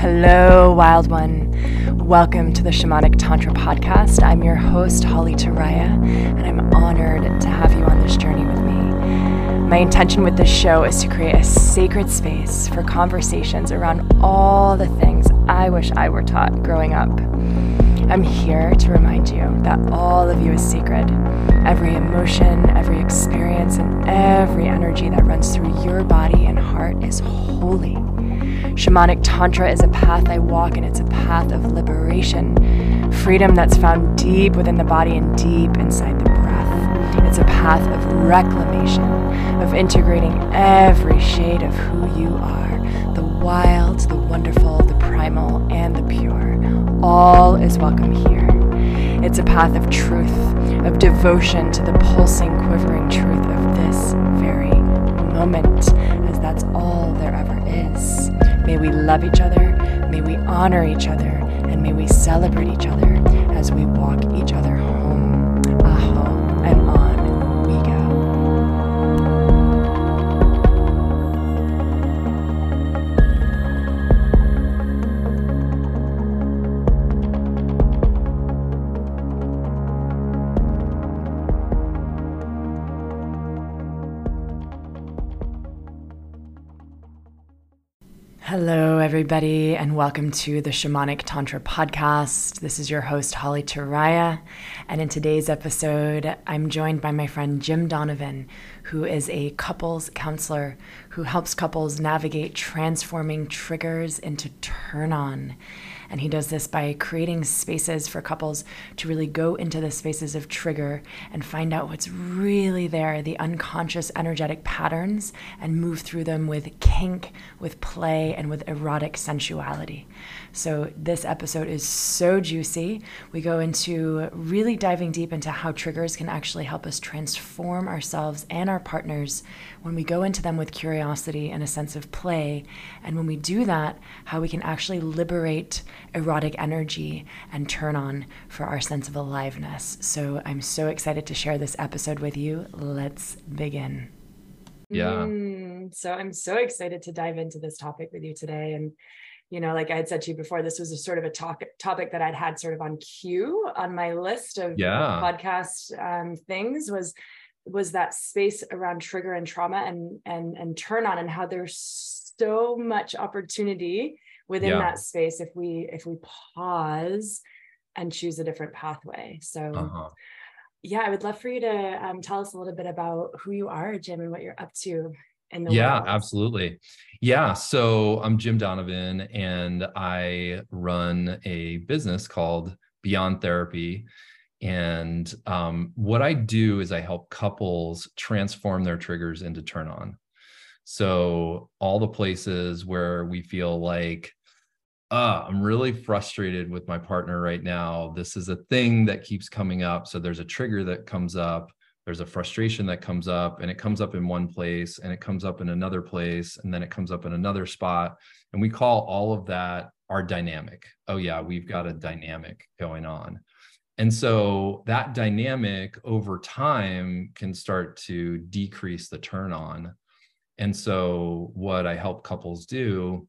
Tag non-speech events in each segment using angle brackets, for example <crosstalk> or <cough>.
Hello, wild one. Welcome to the Shamanic Tantra podcast. I'm your host, Holly Turiya, and I'm honored to have you on this journey with me. My intention with this show is to create a sacred space for conversations around all the things I wish I were taught growing up. I'm here to remind you that all of you is sacred. Every emotion, every experience, and every energy that runs through your body and heart is holy. Shamanic Tantra is a path I walk, and it's a path of liberation, freedom that's found deep within the body and deep inside the breath. It's a path of reclamation, of integrating every shade of who you are the wild, the wonderful, the primal, and the pure. All is welcome here. It's a path of truth, of devotion to the pulsing, quivering truth of this very moment, May we love each other, may we honor each other, and may we celebrate each other as we walk each other home. Everybody, and welcome to the Shamanic Tantra podcast. This is your host, Holly Turiya. And in today's episode, I'm joined by my friend Jim Donovan, who is a couples counselor who helps couples navigate transforming triggers into turn on. And he does this by creating spaces for couples to really go into the spaces of trigger and find out what's really there, the unconscious energetic patterns, and move through them with kink, with play, and with erotic sensuality. So, this episode is so juicy. We go into really diving deep into how triggers can actually help us transform ourselves and our partners when we go into them with curiosity and a sense of play. And when we do that, how we can actually liberate erotic energy and turn on for our sense of aliveness. So, I'm so excited to share this episode with you. Let's begin. Yeah. Mm, so I'm so excited to dive into this topic with you today. And, you know, like I had said to you before, this was a sort of a talk, topic that I'd had sort of on queue on my list of Yeah. podcast um, things was was that space around trigger and trauma and and and turn on and how there's so much opportunity within Yeah. that space if we if we pause and choose a different pathway. So Uh-huh. yeah, I would love for you to um, tell us a little bit about who you are, Jim, and what you're up to in the Yeah, world. absolutely. Yeah. So I'm Jim Donovan and I run a business called Beyond Therapy. And um, what I do is I help couples transform their triggers into turn on. So all the places where we feel like, uh, I'm really frustrated with my partner right now. This is a thing that keeps coming up. So there's a trigger that comes up, there's a frustration that comes up, and it comes up in one place, and it comes up in another place, and then it comes up in another spot. And we call all of that our dynamic. Oh, yeah, we've got a dynamic going on. And so that dynamic over time can start to decrease the turn on. And so what I help couples do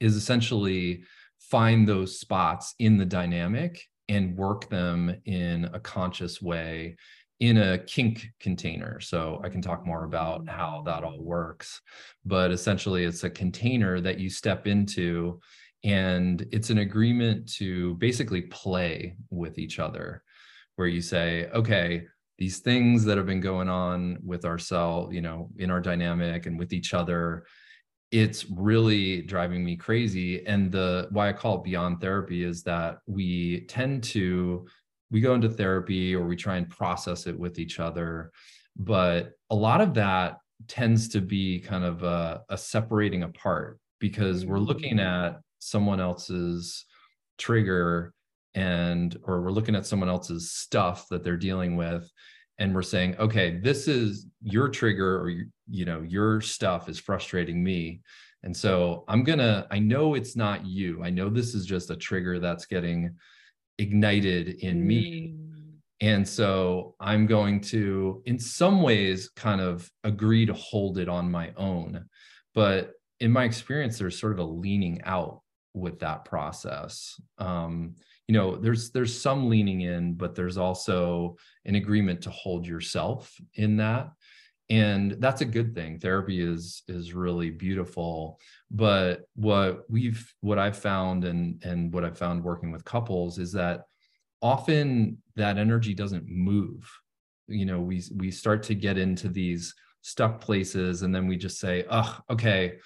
is essentially find those spots in the dynamic and work them in a conscious way in a kink container. So I can talk more about mm. how that all works. But essentially, it's a container that you step into, and it's an agreement to basically play with each other, where you say, okay, these things that have been going on with ourselves, you know, in our dynamic and with each other, it's really driving me crazy and the why i call it beyond therapy is that we tend to we go into therapy or we try and process it with each other. But a lot of that tends to be kind of a, a separating apart because we're mm-hmm. looking at someone else's trigger and or we're looking at someone else's stuff that they're dealing with. And we're saying okay this is your trigger or you, you know your stuff is frustrating me. And so i'm gonna i know it's not you. I know this is just a trigger that's getting ignited in me. Mm. and so i'm going to in some ways kind of agree to hold it on my own. But in my experience there's sort of a leaning out with that process. Um, you know there's there's some leaning in but there's also an agreement to hold yourself in that and that's a good thing. Therapy is is really beautiful. But what we've what i've found and and what i've found working with couples is that often that energy doesn't move. You know we we start to get into these stuck places and then we just say oh okay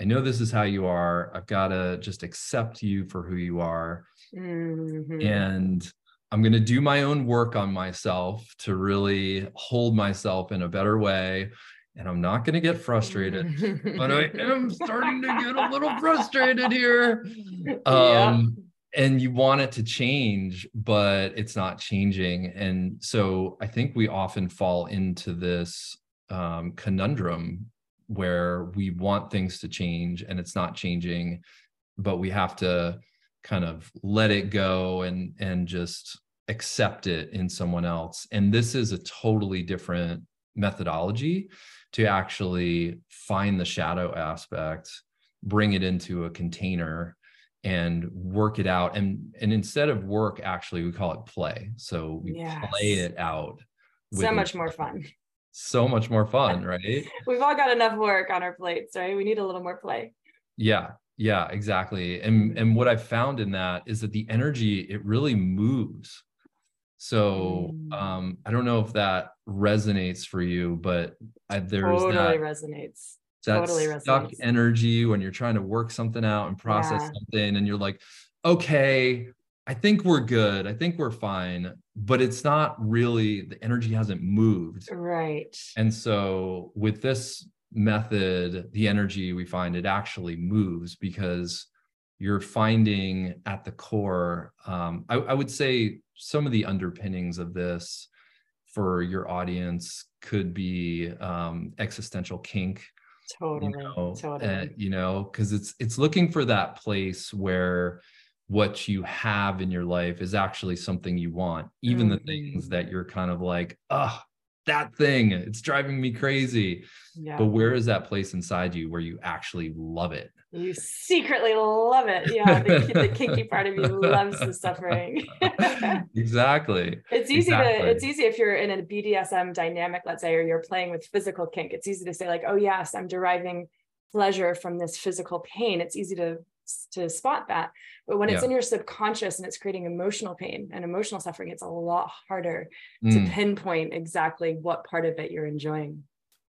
i know this is how you are. I've got to just accept you for who you are. Mm-hmm. and i'm going to do my own work on myself to really hold myself in a better way and i'm not going to get frustrated but i am starting to get a little frustrated here. <laughs> Um, and you want it to change but it's not changing and so i think we often fall into this um, conundrum where we want things to change and it's not changing but we have to kind of let it go and and just accept it in someone else. And this is a totally different methodology to actually find the shadow aspect bring it into a container and work it out. And and instead of work actually we call it play. So we yes. play it out so much more fun. So much more fun <laughs> right? We've all got enough work on our plates right? We need a little more play. Yeah yeah exactly and and what i found in that is that the energy it really moves so mm. um i don't know if that resonates for you but I, there's totally that resonates that totally stuck resonates. energy when you're trying to work something out and process yeah. something and you're like okay i think we're good i think we're fine but it's not really the energy hasn't moved right and so with this method the energy we find it actually moves because you're finding at the core um, I, I would say some of the underpinnings of this for your audience could be um, existential kink totally you know, totally you know because it's it's looking for that place where what you have in your life is actually something you want even mm-hmm. the things mm-hmm. that you're kind of like oh that thing. It's driving me crazy. Yeah. but where is that place inside you where you actually love it? You secretly love it. Yeah the, the kinky part of you <laughs> loves the suffering. <laughs> Exactly. It's easy exactly. to it's easy if you're in a bdsm dynamic let's say or you're playing with physical kink it's easy to say like oh yes i'm deriving pleasure from this physical pain. It's easy to to spot that. But when it's in your subconscious and it's creating emotional pain and emotional suffering it's a lot harder mm. to pinpoint exactly what part of it you're enjoying.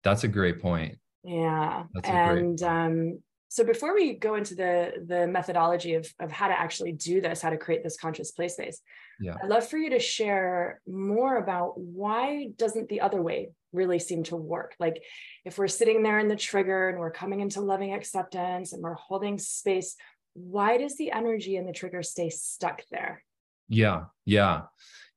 That's a great point. Yeah and um so before we go into the the methodology of, of how to actually do this how to create this conscious play space yeah. i'd love for you to share more about why doesn't the other way really seem to work. Like if we're sitting there in the trigger and we're coming into loving acceptance and we're holding space why does the energy in the trigger stay stuck there? Yeah yeah.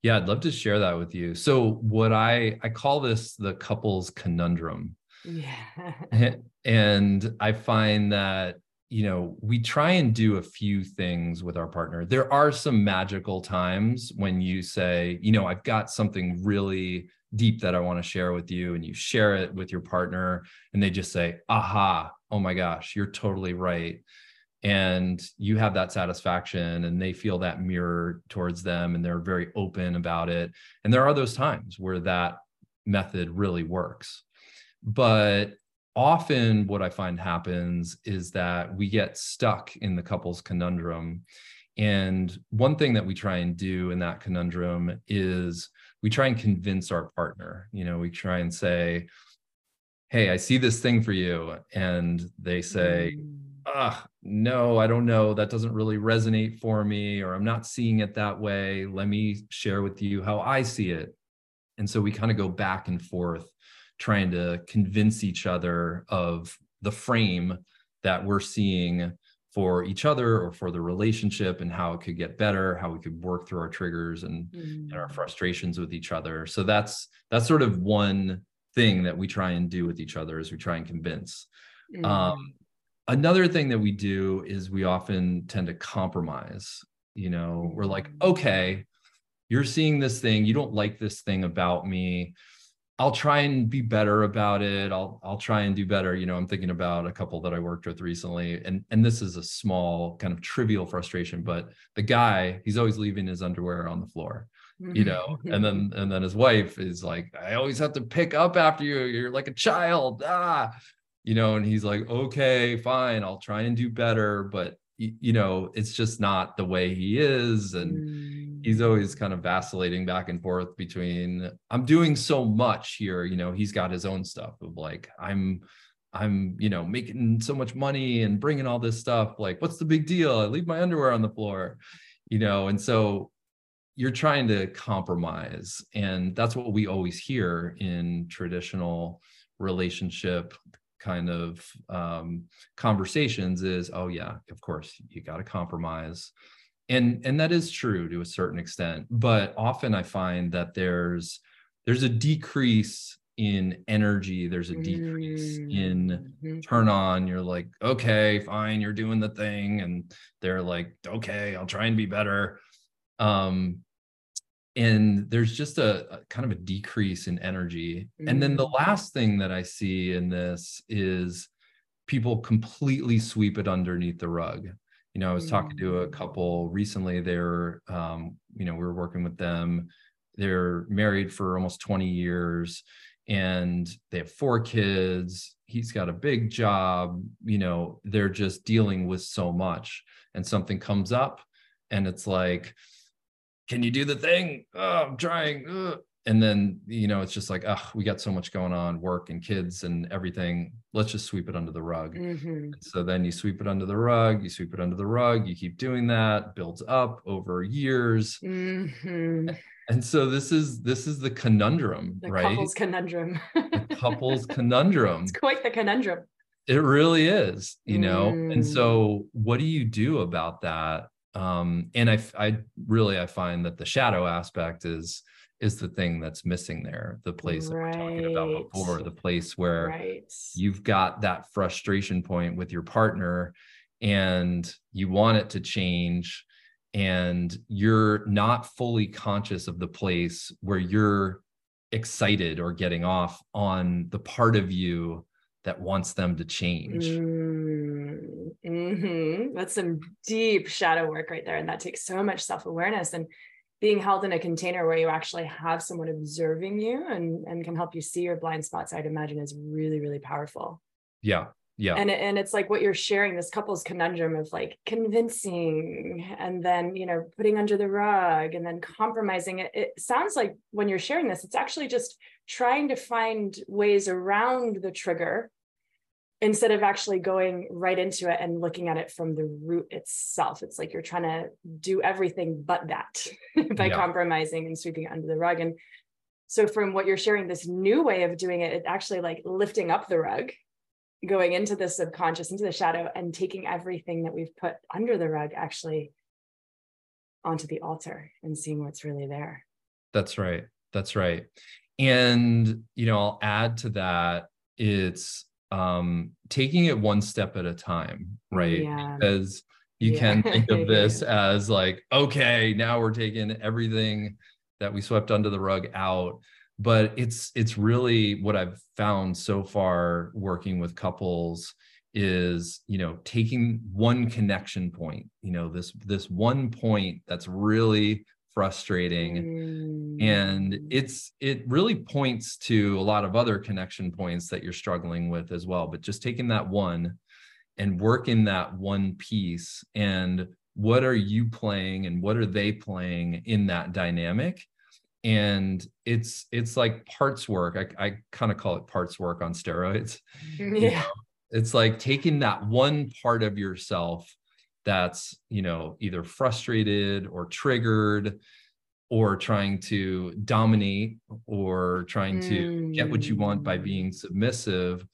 Yeah i'd love to share that with you. So what i i call this the couples conundrum. Yeah. <laughs> And i find that you know we try and do a few things with our partner. There are some magical times when you say you know i've got something really deep that i want to share with you and you share it with your partner and they just say aha oh my gosh you're totally right. And you have that satisfaction and they feel that mirror towards them and they're very open about it. And there are those times where that method really works. But often what I find happens is that we get stuck in the couple's conundrum. And one thing that we try and do in that conundrum is we try and convince our partner. You know, we try and say, Hey, I see this thing for you. And they say, Ah, mm. no, I don't know. That doesn't really resonate for me, or I'm not seeing it that way. Let me share with you how I see it. And so we kind of go back and forth trying to convince each other of the frame that we're seeing for each other or for the relationship and how it could get better how we could work through our triggers and, mm. and our mm. frustrations with each other so that's that's sort of one thing that we try and do with each other is we try and convince mm. um, another thing that we do is we often tend to compromise you know we're like mm. okay you're seeing this thing you don't like this thing about me I'll try and be better about it. I'll I'll try and do better. You know, I'm thinking about a couple that I worked with recently, and and this is a small kind of trivial frustration, but the guy he's always leaving his underwear on the floor, you know, and then <laughs> and then his wife is like, I always have to pick up after you. You're like a child, ah, you know, and he's like, okay, fine, I'll try and do better, but you know, it's just not the way he is, and. Mm he's always kind of vacillating back and forth between i'm doing so much here you know he's got his own stuff of like i'm i'm you know making so much money and bringing all this stuff like what's the big deal? I leave my underwear on the floor you know and so you're trying to compromise and that's what we always hear in traditional relationship kind of um, conversations is oh yeah of course you got to compromise and and that is true to a certain extent but often i find that there's there's a decrease in energy there's a decrease in mm-hmm. turn on you're like okay fine you're doing the thing and they're like okay i'll try and be better um and there's just a, a kind of a decrease in energy mm-hmm. and then the mm. last thing that i see in this is people completely sweep it underneath the rug you know, I was talking to a couple recently. They're, um, you know, we were working with them. They're married for almost 20 years and they have four kids. He's got a big job. You know, they're just dealing with so much. And something comes up and it's like, can you do the thing? Oh, I'm trying. Ugh and then you know it's just like oh we got so much going on work and kids and everything let's just sweep it under the rug mm-hmm. so then you sweep it under the rug you sweep it under the rug you keep doing that builds up over years mm-hmm. and so this is this is the conundrum the right couples conundrum the <laughs> couples conundrum it's quite the conundrum it really is you know mm. and so what do you do about that um and i i really i find that the shadow aspect is is the thing that's missing there the place that we're talking about before the place where right. you've got that frustration point with your partner and you want it to change and you're not fully conscious of the place where you're excited or getting off on the part of you that wants them to change mm-hmm. that's some deep shadow work right there and that takes so much self-awareness and being held in a container where you actually have someone observing you and, and can help you see your blind spots, I'd imagine is really, really powerful. Yeah. Yeah. And, and it's like what you're sharing, this couple's conundrum of like convincing and then, you know, putting under the rug and then compromising it. It sounds like when you're sharing this, it's actually just trying to find ways around the trigger instead of actually going right into it and looking at it from the root itself. It's like you're trying to do everything but that <laughs> by yeah. compromising and sweeping it under the rug. And so from what you're sharing this new way of doing it it actually like lifting up the rug going into the subconscious into the shadow and taking everything that we've put under the rug actually onto the altar and seeing what's really there. That's right. That's right. And you know i'll add to that it's um taking it one step at a time right yeah. because you yeah. can think of <laughs> this as like okay now we're taking everything that we swept under the rug out but it's it's really what i've found so far working with couples is you know taking one connection point you know this this one point that's really frustrating mm. and it's it really points to a lot of other connection points that you're struggling with as well but just taking that one and working that one piece and what are you playing and what are they playing in that dynamic and it's it's like parts work i, I kind of call it parts work on steroids <laughs> yeah you know? it's like taking that one part of yourself that's you know either frustrated or triggered or trying to dominate or trying to mm. get what you want by being mm. submissive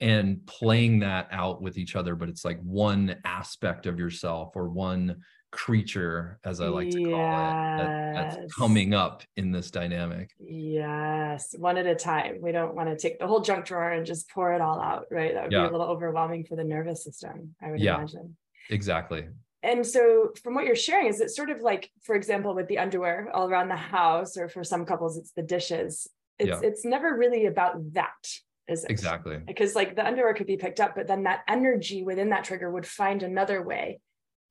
and playing that out with each other but it's like one aspect of yourself or one creature as i like to call it that, that's coming up in this dynamic yes one at a time we don't want to take the whole junk drawer and just pour it all out right that would yeah. be a little overwhelming for the nervous system i would yeah. imagine Exactly. And so, from what you're sharing, is it sort of like, for example, with the underwear all around the house, or for some couples, it's the dishes. it's Yeah. it's never really about that is it exactly because like the underwear could be picked up but then that energy within that trigger would find another way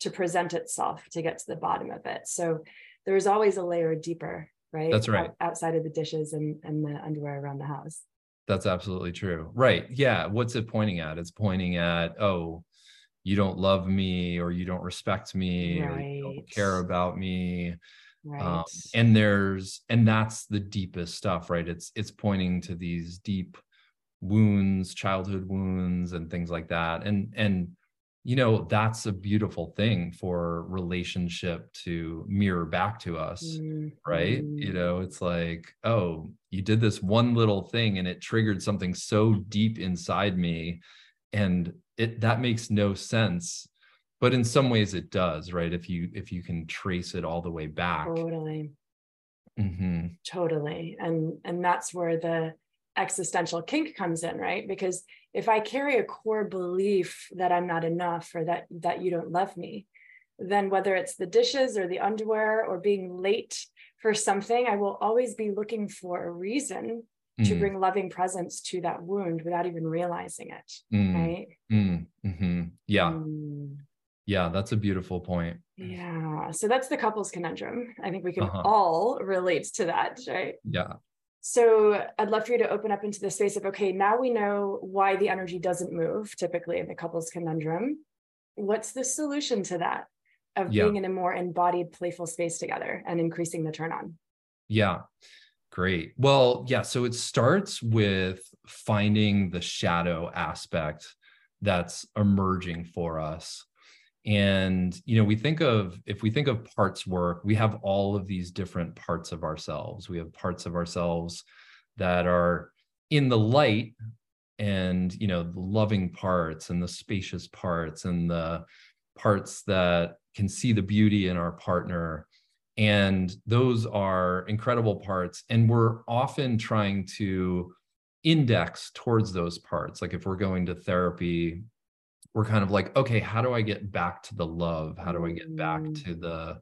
to present itself to get to the bottom of it so there's always a layer deeper right That's right. Out- outside of the dishes and and the underwear around the house That's absolutely true. Right. Yeah. What's it pointing at? It's pointing at, oh, you don't love me or you don't respect me or you don't care about me. right Um, and there's and that's the deepest stuff, right? It's it's pointing to these deep wounds, childhood wounds and things like that. And and you know, that's a beautiful thing for relationship to mirror back to us right? You Mhm. know, it's like, oh, you did this one little thing and it triggered something so deep inside me and it that makes no sense. But in some ways it does, right? If you if you can trace it all the way back. totally Mhm. totally and and that's where the existential kink comes in right because if i carry a core belief that i'm not enough or that that you don't love me then whether it's the dishes or the underwear or being late for something i will always be looking for a reason to Mm, bring loving presence to that wound without even realizing it mm, right mm, mhm. Yeah. Mm. Yeah, that's a beautiful point. yeah so that's the couples conundrum i think we can Uh-huh. all relate to that right Yeah. So I'd love for you to open up into the space of okay, now we know why the energy doesn't move typically in the couples conundrum. What's the solution to that of Yeah. being in a more embodied, playful space together and increasing the turn on? Yeah. Great. Well, yeah. So it starts with finding the shadow aspect that's emerging for us. And, you know, we think of, if we think of parts work, we have all of these different parts of ourselves. We have parts of ourselves that are in the light and, you know, the loving parts and the spacious parts and the parts that can see the beauty in our partner and those are incredible parts. And we're often trying to index towards those parts. Like if we're going to therapy we're kind of like okay how do i get back to the love? How do i get back Mm. to the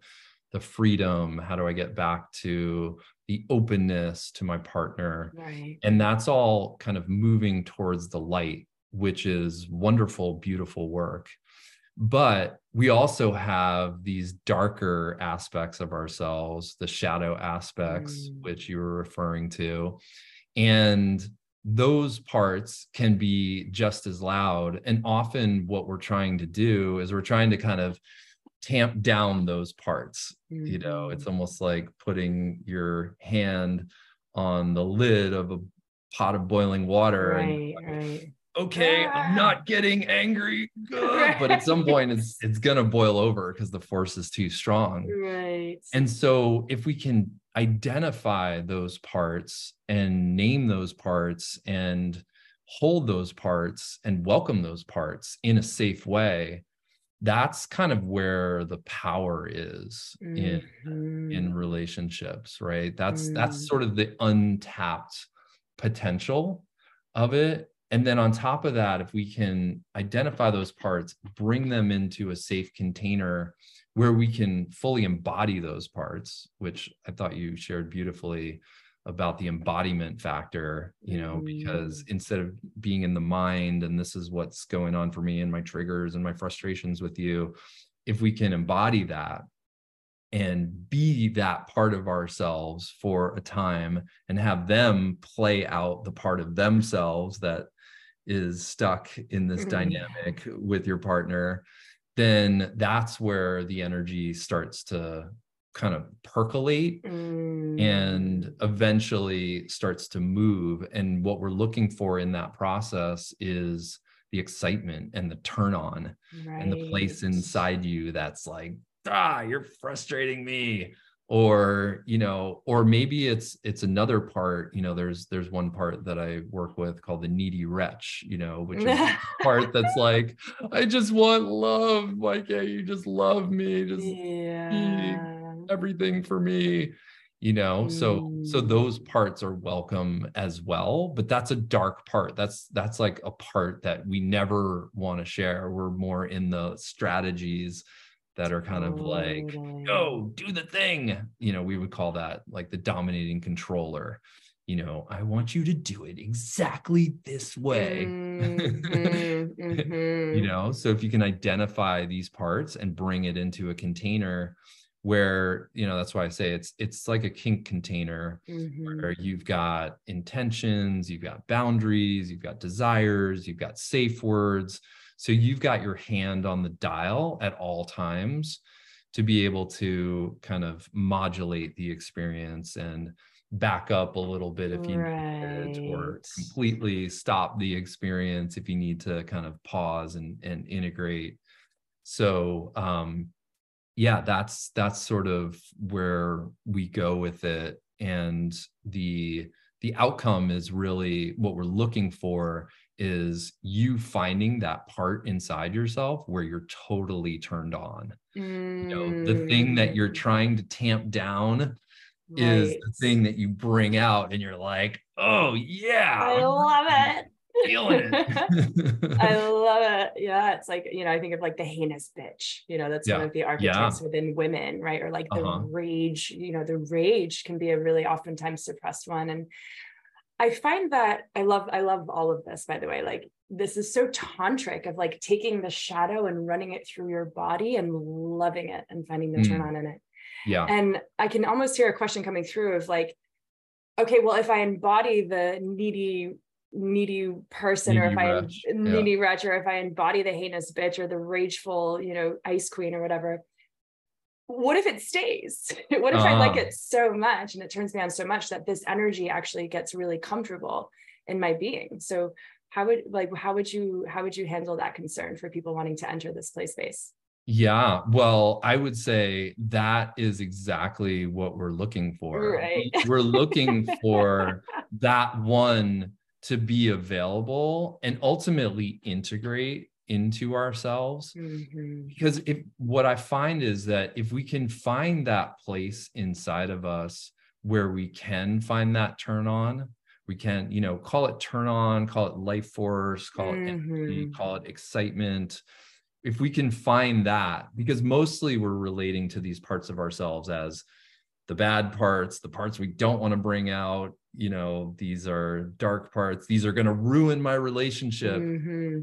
the freedom? How do i get back to the openness to my partner? Right. and that's all kind of moving towards the light which is wonderful beautiful work but we also have these darker aspects of ourselves the shadow aspects Mm. which you were referring to. And those parts can be just as loud. And often what we're trying to do is we're trying to kind of tamp down those parts. You know it's almost like putting your hand on the lid of a pot of boiling water and right, right. okay i'm Ah. not getting angry <laughs> Ugh. but at some point it's it's gonna boil over because the force is too strong Right. and so if we can identify those parts and name those parts and hold those parts and welcome those parts in a safe way that's kind of where the power is in in Mhm. relationships right that's that's Mm. sort of the untapped potential of it and then on top of that if we can identify those parts bring them into a safe container where we can fully embody those parts which i thought you shared beautifully about the embodiment factor you know because mm. instead of being in the mind and this is what's going on for me and my triggers and my frustrations with you if we can embody that and be that part of ourselves for a time and have them play out the part of themselves that is stuck in this Mhm. dynamic with your partner then that's where the energy starts to kind of percolate Mm. and eventually starts to move and what we're looking for in that process is the excitement and the turn on and the place inside you that's like ah you're frustrating me or you know or maybe it's it's another part you know there's there's one part that i work with called the needy wretch you know which is <laughs> part that's like i just want love why can't you just love me just yeah. everything for me you know so so Mm. those parts are welcome as well but that's a dark part that's that's like a part that we never want to share we're more in the strategies that are kind of like go do the thing you know we would call that like the dominating controller you know, I want you to do it exactly this way. Mm-hmm, <laughs> mm-hmm. you know, so if you can identify these parts and bring it into a container where, you know, that's why I say it's it's like a kink container mm-hmm. where you've got intentions, you've got boundaries, you've got desires, you've got safe words. So you've got your hand on the dial at all times to be able to kind of modulate the experience and back up a little bit if you right. need it or completely stop the experience if you need to kind of pause and, and integrate so um yeah that's that's sort of where we go with it and the the outcome is really what we're looking for is you finding that part inside yourself where you're totally turned on mm. you know the thing that you're mm. trying to tamp down right. is the thing that you bring out and you're like, oh yeah. I love it. Feeling it. <laughs> I love it. Yeah. It's like, you know, I think of like the heinous bitch, you know, that's yeah. one of the archetypes yeah. within women, right? Or like the uh-huh. rage, you know, the rage can be a really oftentimes suppressed one. And I find that I love, I love all of this, by the way. Like this is so tantric of like taking the shadow and running it through your body and loving it and finding the mm. turn on in it. Yeah. And I can almost hear a question coming through of like, okay, well, if I embody the needy, needy person, needy or if I needy yeah. wretch, or if I embody the heinous bitch or the rageful, you know, ice queen or whatever, what if it stays? <laughs> what if uh, I like uh-huh. it so much and it turns me on so much that this energy actually gets really comfortable in my being? So how would like how would you how would you handle that concern for people wanting to enter this play space? Yeah, well, I would say that is exactly what we're looking for. Right. We're looking for <laughs> that one to be available and ultimately integrate into ourselves. Mm-hmm. Because if what I find is that if we can find that place inside of us where we can find that turn on, we can, you know, call it turn on, call it life force, call it mm-hmm. energy, call it excitement if we can find that because mostly we're relating to these parts of ourselves as the bad parts the parts we don't want to bring out you know these are dark parts these are going to ruin my relationship mm-hmm.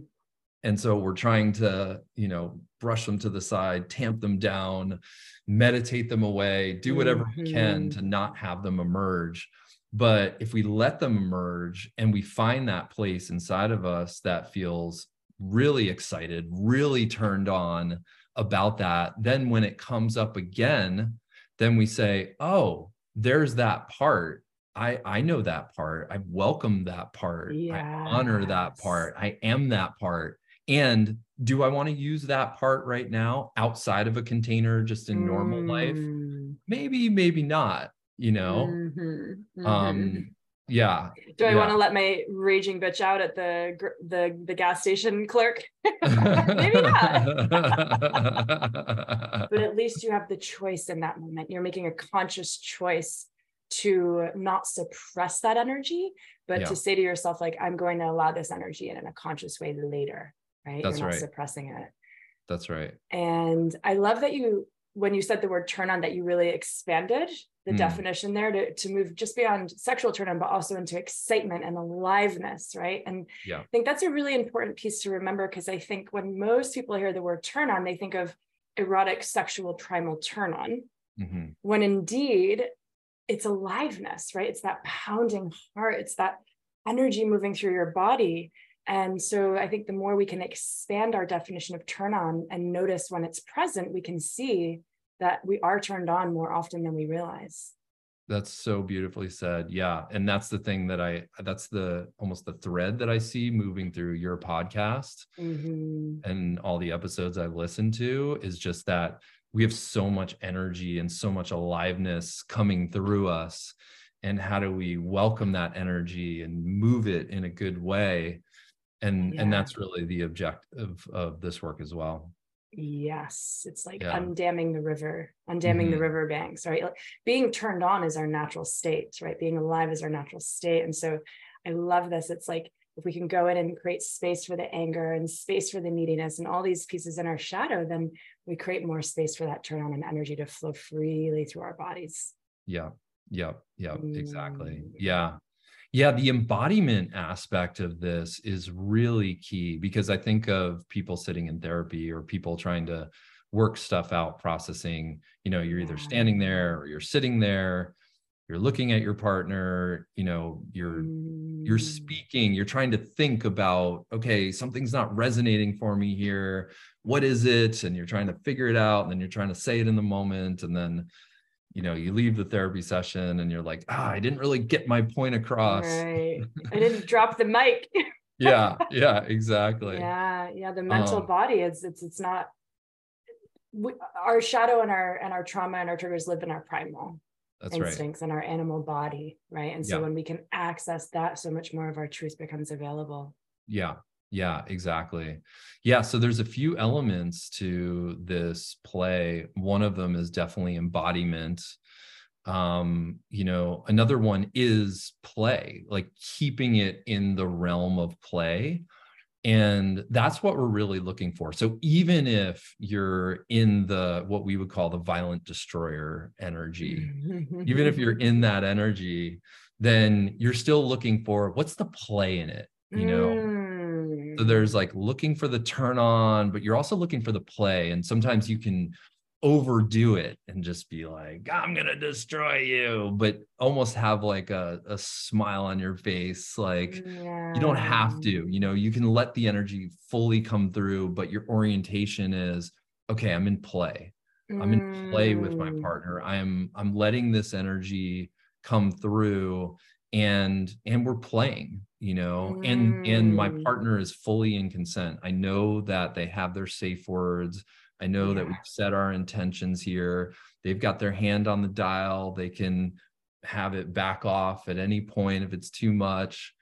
And so we're trying to you know brush them to the side tamp them down meditate them away do whatever mm-hmm. we can mm-hmm. to not have them emerge but if we let them emerge and we find that place inside of us that feels really excited, really turned on about that. Then when it comes up again, then we say, oh, there's that part. I, I know that part. I welcome that part. Yes. I honor that part. I am that part. And do I want to use that part right now outside of a container just in normal mm. life? Maybe, maybe not, you know? Mm-hmm. Mm-hmm. Um, yeah do i yeah. want to let my raging bitch out at the the the gas station clerk <laughs> maybe not <laughs> but at least you have the choice in that moment you're making a conscious choice to not suppress that energy but yeah. to say to yourself like i'm going to allow this energy in in a conscious way later right that's you're not right suppressing it that's right and i love that you when you said the word turn on that you really expanded the mm. definition there to, to move just beyond sexual turn on, but also into excitement and aliveness, right? And yeah. I think that's a really important piece to remember because I think when most people hear the word turn on, they think of erotic sexual primal turn on, mm-hmm. when indeed it's aliveness, right? It's that pounding heart, it's that energy moving through your body. And so I think the more we can expand our definition of turn on and notice when it's present, we can see that we are turned on more often than we realize. That's so beautifully said. Yeah. And that's the thing that i that's the almost the thread that i see moving through your podcast mm-hmm. and all the episodes i've listened to is just that we have so much energy and so much aliveness coming through us. And how do we welcome that energy and move it in a good way and yeah. and that's really the objective of this work as well Yes, it's like yeah. undamming the river, undamming mm-hmm. the river banks, right? Like being turned on is our natural state, right? Being alive is our natural state. And so I love this. It's like if we can go in and create space for the anger and space for the neediness and all these pieces in our shadow, then we create more space for that turn on and energy to flow freely through our bodies. Yeah. Yep. Yep. Mm. Exactly. Yeah. Yeah, the embodiment aspect of this is really key because I think of people sitting in therapy or people trying to work stuff out, processing. You know, you're either standing there or you're sitting there, you're looking at your partner, you know, you're you're Mm. speaking, you're trying to think about, okay, something's not resonating for me here. What is it? And you're trying to figure it out, and then you're trying to say it in the moment, and then you know you leave the therapy session and you're like ah i didn't really get my point across Right. <laughs> I didn't drop the mic. <laughs> yeah yeah exactly yeah, yeah. The mental Um, body is it's it's not we, our shadow and our and our trauma and our triggers live in our primal that's right instincts and our animal body, right? And so Yeah. when we can access that, so much more of our truth becomes available. yeah yeah exactly. Yeah so there's a few elements to this play. One of them is definitely embodiment. Um you know another one is play like keeping it in the realm of play. And that's what we're really looking for. So even if you're in the what we would call the violent destroyer energy even if <laughs> you're in that energy then you're still looking for what's the play in it you know Mm. so there's like looking for the turn on but you're also looking for the play and sometimes you can overdo it and just be like i'm gonna destroy you but almost have like a, a smile on your face like you don't have to you know you can let the energy fully come through but your orientation is okay i'm in play i'm in play with my Mm. partner i'm i'm letting this energy come through and and we're playing you know and and my Mm. partner is fully in consent i know that they have their safe words i know that we've set our intentions here they've got their hand on the dial they can have it back off at any point if it's too much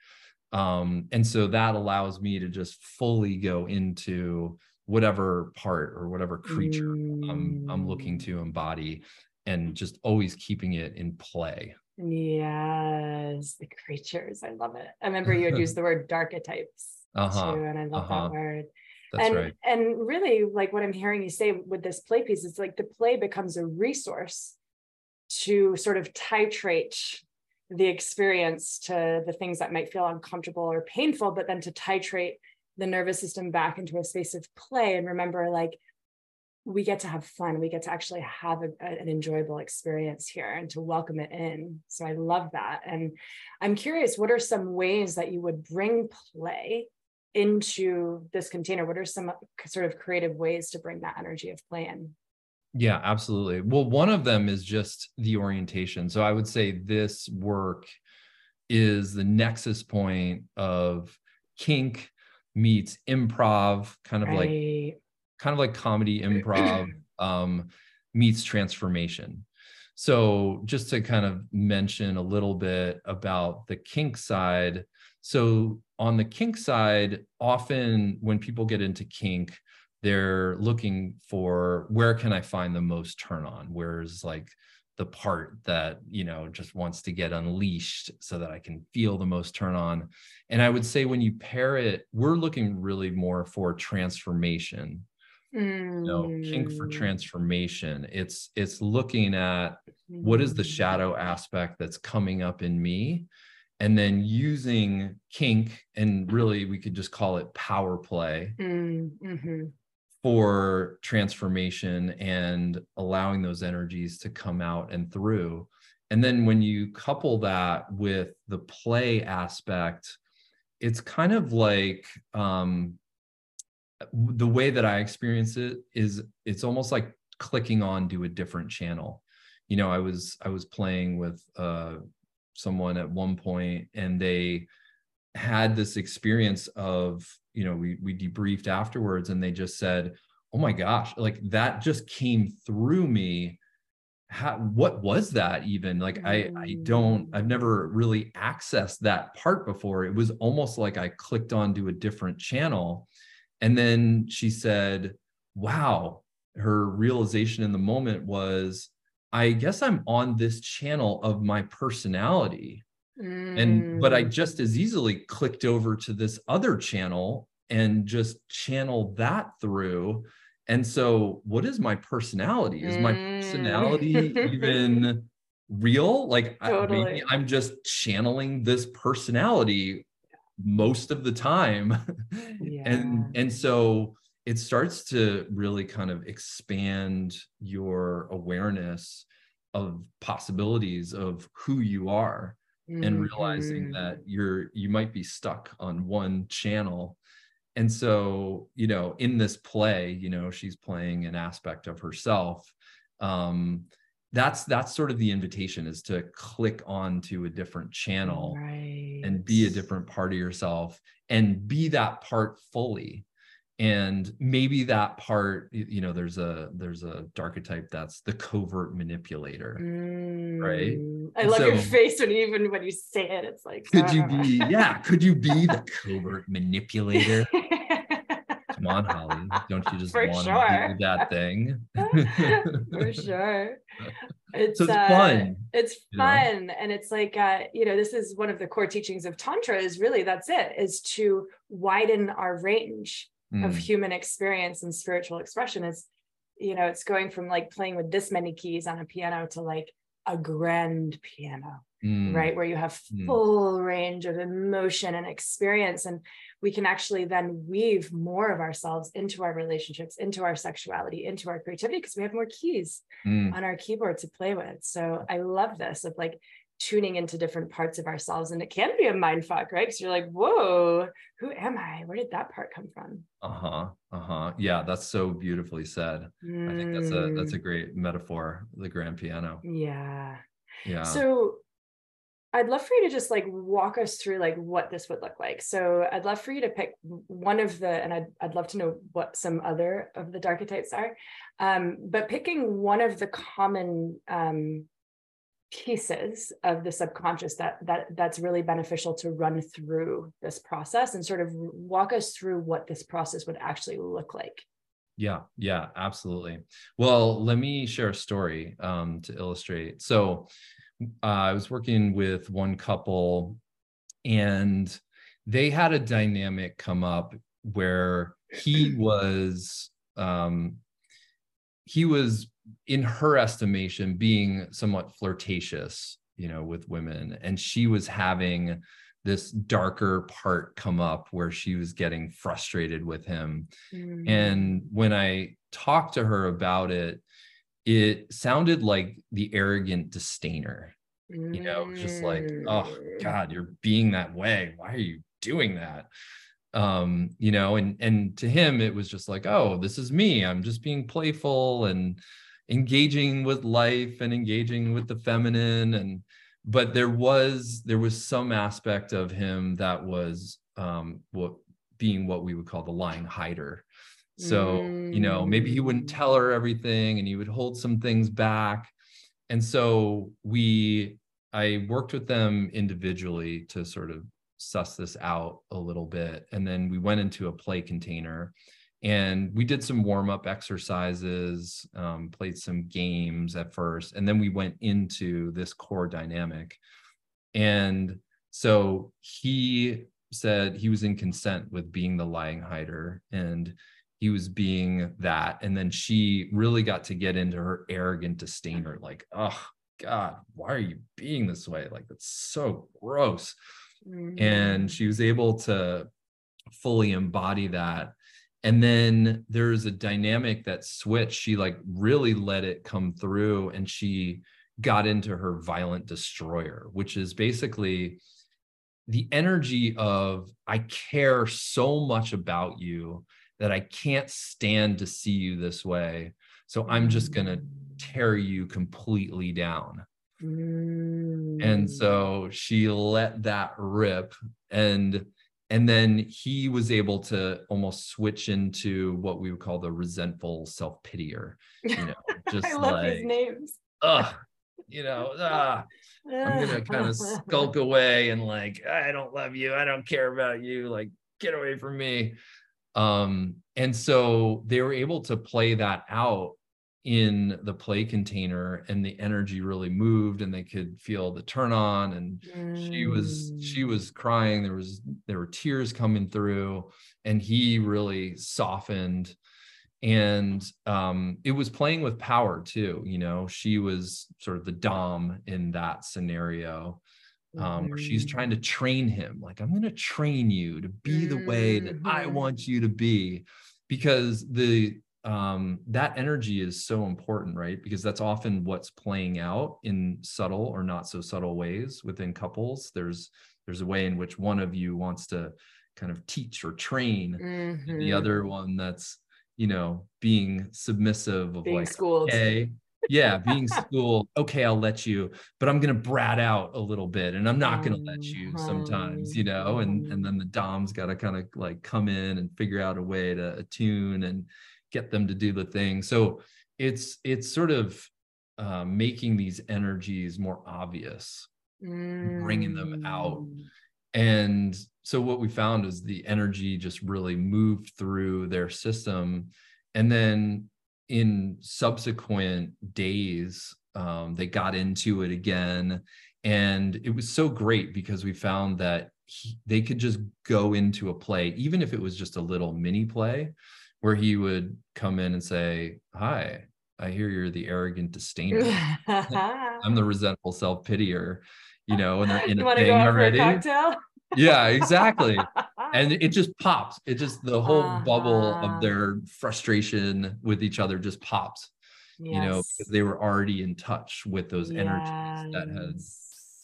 um and so that allows me to just fully go into whatever part or whatever creature I'm I'm looking Mm. to embody and just always keeping it in play. Yes, the creatures. I love it. I remember you had used <laughs> the word darketypes Uh-huh. too, and I love uh-huh. that word. That's and right. and really, like what I'm hearing you say with this play piece, it's like the play becomes a resource to sort of titrate the experience to the things that might feel uncomfortable or painful, but then to titrate the nervous system back into a space of play and remember like we get to have fun we get to actually have a, an enjoyable experience here and to welcome it in. So i love that. And i'm curious what are some ways that you would bring play into this container? What are some sort of creative ways to bring that energy of play in? Yeah, absolutely. Well, one of them is just the orientation. So I would say this work is the nexus point of kink meets improv, kind of like right kind of like comedy <clears throat> improv um, meets transformation. So, just to kind of mention a little bit about the kink side. So, on the kink side, often when people get into kink, they're looking for where can I find the most turn on? Where's like the part that, you know, just wants to get unleashed so that I can feel the most turn on. And I would say when you pair it, we're looking really more for transformation you know kink for Mm. transformation it's it's looking at what is the Mm. shadow aspect that's coming up in me and then using kink and really we could just call it power play Mm, mhm. for transformation and allowing those energies to come out and through and then when you couple that with the play aspect it's kind of like um the way that I experience it is it's almost like clicking on to a different channel. You know, I was I was playing with uh someone at one point and they had this experience of, you know, we we debriefed afterwards and they just said, "Oh my gosh, like that just came through me." How, what was that even like I I don't I've never really accessed that part before. It was almost like I clicked onto a different channel and then she said, Wow, her realization in the moment was, I guess I'm on this channel of my personality. And, but I Mm. just as easily clicked over to this other channel and just channeled that through. And so, what is my personality? Is my Mm. personality even <laughs> real like totally. I, maybe i'm just channeling this personality most of the time <laughs> Yeah. and and so it starts to really kind of expand your awareness of possibilities of who you are and realizing Mhm. that you're you might be stuck on one channel and so you know in this play you know she's playing an aspect of herself um that's that's sort of the invitation is to click on to a different channel right. And be a different part of yourself and be that part fully and maybe that part you know there's a there's a archetype that's the covert manipulator right? Mm, I love your face when even when you say it. It's like could you be yeah could you be the <laughs> covert manipulator <laughs> come on holly don't you just want sure. to do that thing <laughs> For sure. <laughs> It's, so it's uh, fun It's you know? fun. And it's like, uh, you know, this is one of the core teachings of Tantra is really that's it, is to widen our range of Mm, human experience and spiritual expression. Is, you know, it's going from like playing with this many keys on a piano to like a grand piano mm, right where you have Mm. full range of emotion and experience and we can actually then weave more of ourselves into our relationships into our sexuality into our creativity because we have more keys mm. on our keyboard to play with. So i love this of like tuning into different parts of ourselves and it can be a mind fuck right? Because you're like whoa who am i? Where did that part come from? Uh-huh uh-huh. Yeah that's so beautifully said. I think that's a that's a Mm, great metaphor the grand piano. Yeah. Yeah. So I'd love for you to just like walk us through like what this would look like. So I'd love for you to pick one of the, and I'd, I'd love to know what some other of the archetypes are, um, but picking one of the common um, pieces of the subconscious that that that's really beneficial to run through this process and sort of walk us through what this process would actually look like. Yeah, yeah, absolutely. Well, let me share a story um, to illustrate. So, uh, I was working with one couple, and they had a dynamic come up where he <clears throat> was, um, he was, in her estimation, being somewhat flirtatious, you know, with women, and she was having this darker part come up where she was getting frustrated with him Mm. and when I talked to her about it, it sounded like the arrogant disdainer. You know, just like, oh Mm. God, you're being that way. Why are you doing that? Um, you know, and and to him, it was just like, oh, this is me. I'm just being playful and engaging with life and engaging with the feminine. And but there was there was some aspect of him that was um what being what we would call the lying hider. So, you know, maybe he wouldn't Mm. tell her everything and he would hold some things back. And so we, I worked with them individually to sort of suss this out a little bit. And then we went into a play container and we did some warm up exercises, um, played some games at first. And then we went into this core dynamic. And so he said he was in consent with being the lying hider and he was being that. And then she really got to get into her arrogant disdainer like oh god why are you being this way? Like that's so gross. Mm. and she was able to fully embody that. And then there's a dynamic that switched. She like really let it come through and she got into her violent destroyer which is basically the energy of i care so much about you that i can't stand to see you this way. So i'm just going to tear you completely down. Mm. and so she let that rip and and then he was able to almost switch into what we would call the resentful self-pitier you know <laughs> just I love like these names. ugh you know <laughs> ah, i'm gonna kind of skulk <laughs> away and like i don't love you. I don't care about you. Like get away from me um and so they were able to play that out in the play container and the energy really moved and they could feel the turn on and she was she Mm. was crying. There was there were tears coming through and he really softened. And um, it was playing with power too you know she was sort of the dom in that scenario um, where she's trying to train him like i'm going to train you to be the way that i mm-hmm. want you to be because the um, that energy is so important right because that's often what's playing out in subtle or not so subtle ways within couples there's there's a way in which one of you wants to kind of teach or train mm-hmm. the other one that's you know, being submissive of being like, schooled. okay, yeah, being schooled. Okay, I'll let you, but I'm gonna brat out a little bit, and I'm not gonna let you sometimes, you know. And and then the dom's got to kind of like come in and figure out a way to attune and get them to do the thing. So it's it's sort of uh, making these energies more obvious, mm. bringing them out, mm. and so what we found is the energy just really moved through their system and then in subsequent days um, they got into it again. And it was so great because we found that he, they could just go into a play even if it was just a little mini play where he would come in and say hi i hear you're the arrogant disdainer. <laughs> I'm the resentful self-pitier you know and they're <laughs> in you a thing already yeah, exactly. and it just <laughs> pops. It just the whole uh-huh. bubble of uh-huh. their frustration with each other just pops. Yes. You know, because they were already in touch with those yes. energies that had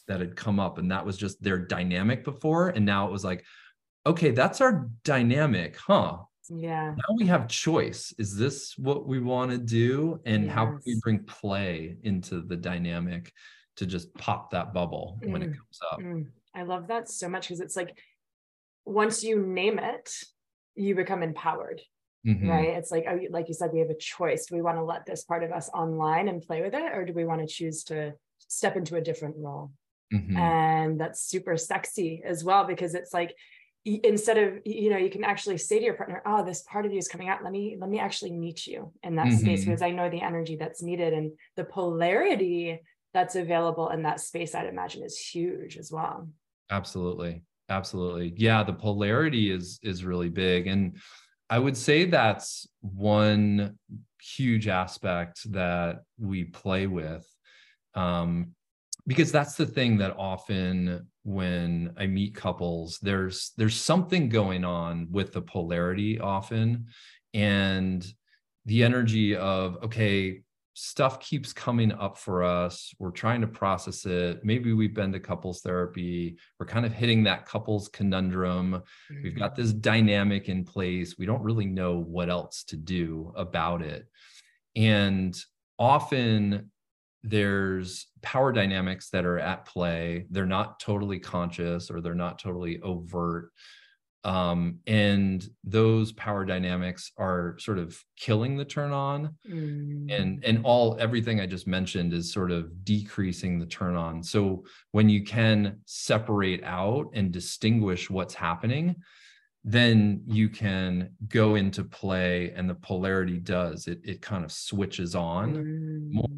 that had come up, and that was just their dynamic before, and now it was like, okay, that's our dynamic, huh? Yeah. Now we have choice. Is this what we want to do? And yes. how can we bring play into the dynamic to just pop that bubble mm. when it mm. comes up? Mm. I love that so much because it's like once you name it, you become empowered. Mm-hmm. Right. It's like, oh, like you said, we have a choice. Do we want to let this part of us online and play with it? Or do we want to choose to step into a different role? Mm-hmm. And that's super sexy as well, because it's like, instead of you know you can actually say to your partner oh this part of you is coming out let me let me actually meet you in that mm-hmm. space because i know the energy that's needed and the polarity that's available in that space i'd imagine is huge as well Absolutely. Absolutely. Yeah, the polarity is is really big and I would say that's one huge aspect that we play with um, because that's the thing that often when I meet couples there's there's something going on with the polarity often and the energy of okay stuff keeps coming up for us. We're trying to process it. Maybe we've been to couples therapy. We're kind of hitting that couples conundrum. Mm-hmm. We've got this mm-hmm. dynamic in place. We don't really know what else to do about it. And often there's power dynamics that are at play. They're not totally conscious or they're not totally overt um, and those power dynamics are sort of killing the turn on mm. and and all everything i just mentioned is sort of decreasing the turn on so when you can separate out and distinguish what's happening then you can go into play and the polarity does it it kind of switches on mm. more.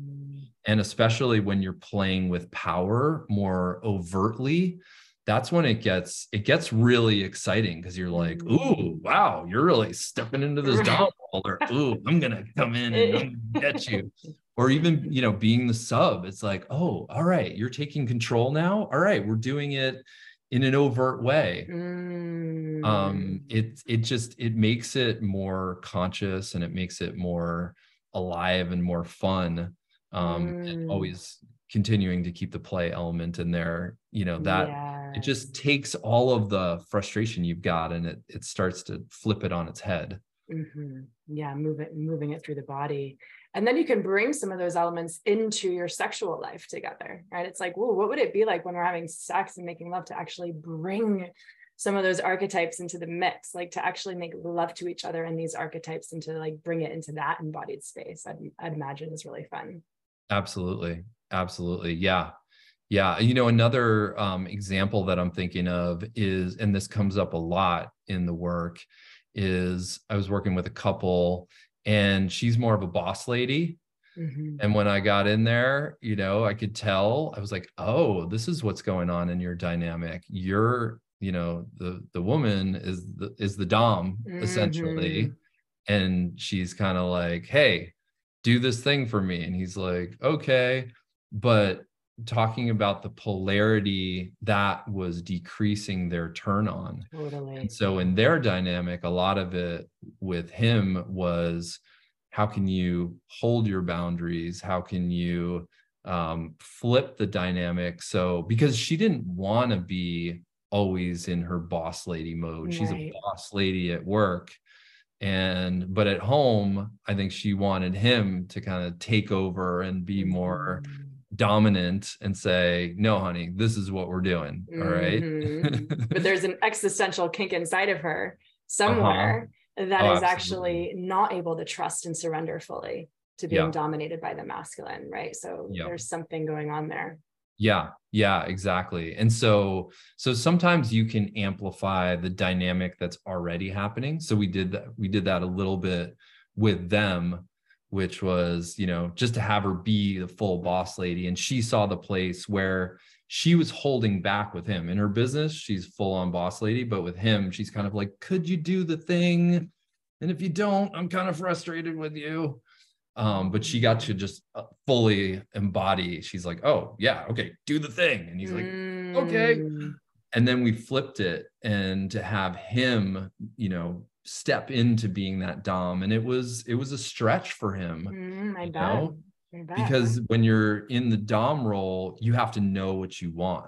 and especially when you're playing with power more overtly that's when it gets it gets really exciting because you're like, mm. ooh, wow, you're really stepping into this dom or ooh, I'm gonna come in and get you. <laughs> Or even, you know, being the sub, it's like, oh, all right, you're taking control now. All right, we're doing it in an overt way. Mm. Um, it it just it makes it more conscious and it makes it more alive and more fun. Um, mm. and always continuing to keep the play element in there you know that yes. It just takes all of the frustration you've got and it it starts to flip it on its head. Mm-hmm. yeah move it moving it through the body. And then you can bring some of those elements into your sexual life together right? It's like whoa what would it be like when we're having sex and making love to actually bring some of those archetypes into the mix like to actually make love to each other and these archetypes and to like bring it into that embodied space? I'd, I'd imagine is really fun. Absolutely. Absolutely. Yeah yeah you know another um, example that i'm thinking of is and this comes up a lot in the work is i was working with a couple and she's more of a boss lady. Mm-hmm. and when i got in there you know i could tell i was like oh this is what's going on in your dynamic. You're you know the the woman is the is the dom mm-hmm. essentially and she's kind of like hey do this thing for me. And he's like okay. But talking about the polarity that was decreasing their turn on totally. and so in their dynamic a lot of it with him was how can you hold your boundaries how can you um, flip the dynamic so because she didn't want to be always in her boss lady mode right. she's a boss lady at work and but at home i think she wanted him to kind of take over and be more mm-hmm. Dominant and say no honey this is what we're doing all right mm-hmm. but there's an existential kink inside of her somewhere uh-huh. that oh, is actually not able to trust and surrender fully to being yeah. dominated by the masculine right so yeah. there's something going on there yeah yeah exactly and so so sometimes you can amplify the dynamic that's already happening so we did that we did that a little bit with them which was you know just to have her be the full boss lady. And she saw the place where she was holding back with him. In her business she's full on boss lady but with him she's kind of like could you do the thing? And if you don't i'm kind of frustrated with you. Um, but she got to just uh, fully embody. She's like oh yeah okay do the thing. And he's like mm. okay and then we flipped it and to have him you know step into being that dom and it was it was a stretch for him mm, I, bet. Know? I bet. because when you're in the dom role you have to know what you want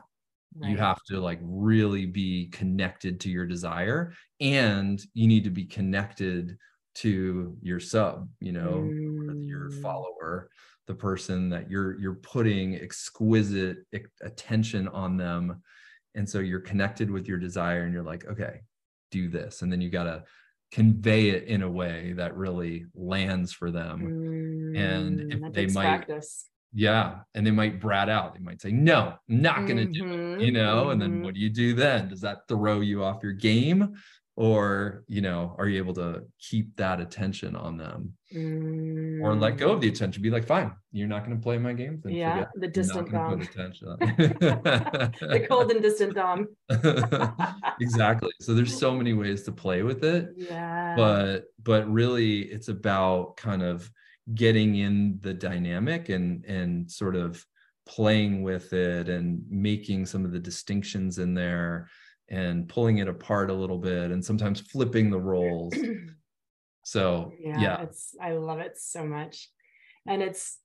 Right. You have to like really be connected to your desire and you need to be connected to your sub you know mm. your follower the person that you're you're putting exquisite attention on them and so you're connected with your desire and you're like okay do this and then you got to convey it in a way that really lands for them mm. and if they might practice. yeah and they might brat out they might say no i'm not going to mm-hmm. do it you know mm-hmm. and then mm-hmm. what do you do then does that throw you off your game or you know are you able to keep that attention on them mm. or let go of the mm. attention be like fine you're not going to play my game then yeah the distant dom <laughs> the cold and distant dom <laughs> exactly so there's so many ways to play with it yeah but but really it's about kind of getting in the dynamic and and sort of playing with it and making some of the distinctions in there and pulling it apart a little bit and sometimes flipping the roles. <clears throat> So yeah, yeah. it's I love it so much. And it's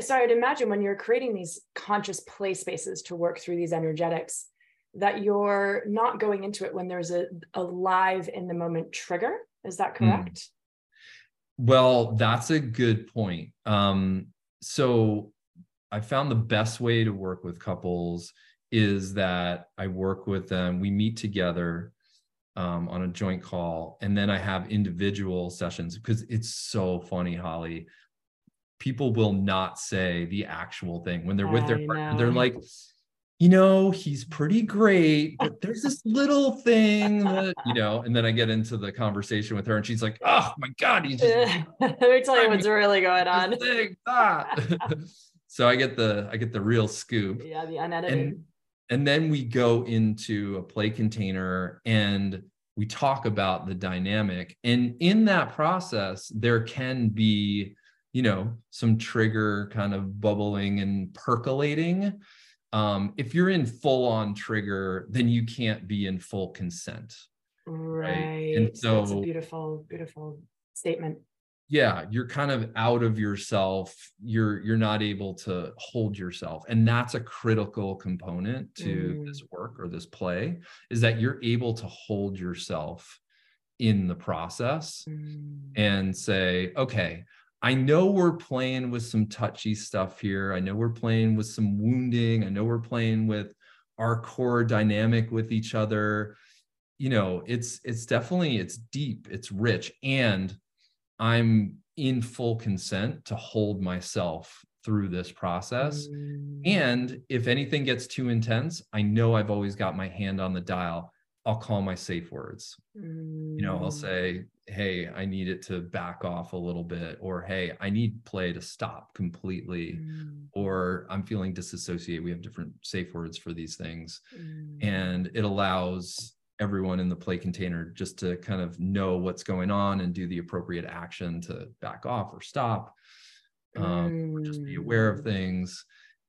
so I'd imagine when you're creating these conscious play spaces to work through these energetics, that you're not going into it when there's a, a live in the moment trigger. Is that hmm. correct? Mm. Well, that's a good point. Um, so I found the best way to work with couples is that I work with them, we meet together um, on a joint call, and then I have individual sessions because it's so funny, Holly. People will not say the actual thing when they're with their partner. They're like, you know, he's pretty great, but there's this little thing that, you know, and then I get into the conversation with her and she's like, oh my God, he's just <laughs> let me tell you what's really going on. <laughs> Ah. <laughs> so I get the I get the real scoop. Yeah, the unedited. And, and then we go into a play container and we talk about the dynamic. And in that process there can be you know some trigger kind of bubbling and percolating. Um, if you're in full on trigger then you can't be in full consent. Right, right? and so that's a beautiful beautiful statement yeah you're kind of out of yourself. You're you're not able to hold yourself. And that's a critical component to mm. this work or this play is that you're able to hold yourself in the process mm. and say okay i know we're playing with some touchy stuff here. I know we're playing with some wounding. I know we're playing with our core dynamic with each other. You know it's it's definitely it's deep it's rich and I'm in full consent to hold myself through this process. Mm. And if anything gets too intense, I know I've always got my hand on the dial. I'll call my safe words. Mm. You know, I'll mm. say, hey, I need it to back off a little bit, or hey, I need play to stop completely, mm. or I'm feeling disassociate. We have different safe words for these things. Mm. And it allows everyone in the play container just to kind of know what's going on and do the appropriate action to back off or stop um, mm. or just be aware of mm. things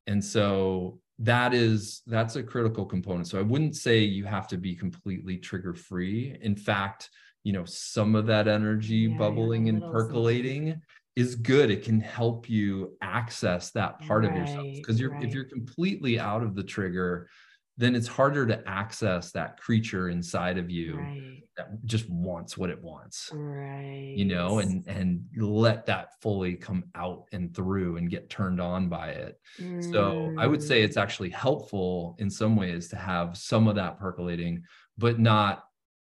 and so that is that's a critical component so i wouldn't say you have to be completely trigger free in fact you know some of that energy yeah, bubbling and percolating is good it can help you access that part right, of yourself because you're right. if you're completely out of the trigger then it's harder to access that creature inside of you right. that just wants what it wants right you know and and let that fully come out and through and get turned on by it mm. so i would say it's mm. actually helpful in some ways to have some of that percolating but not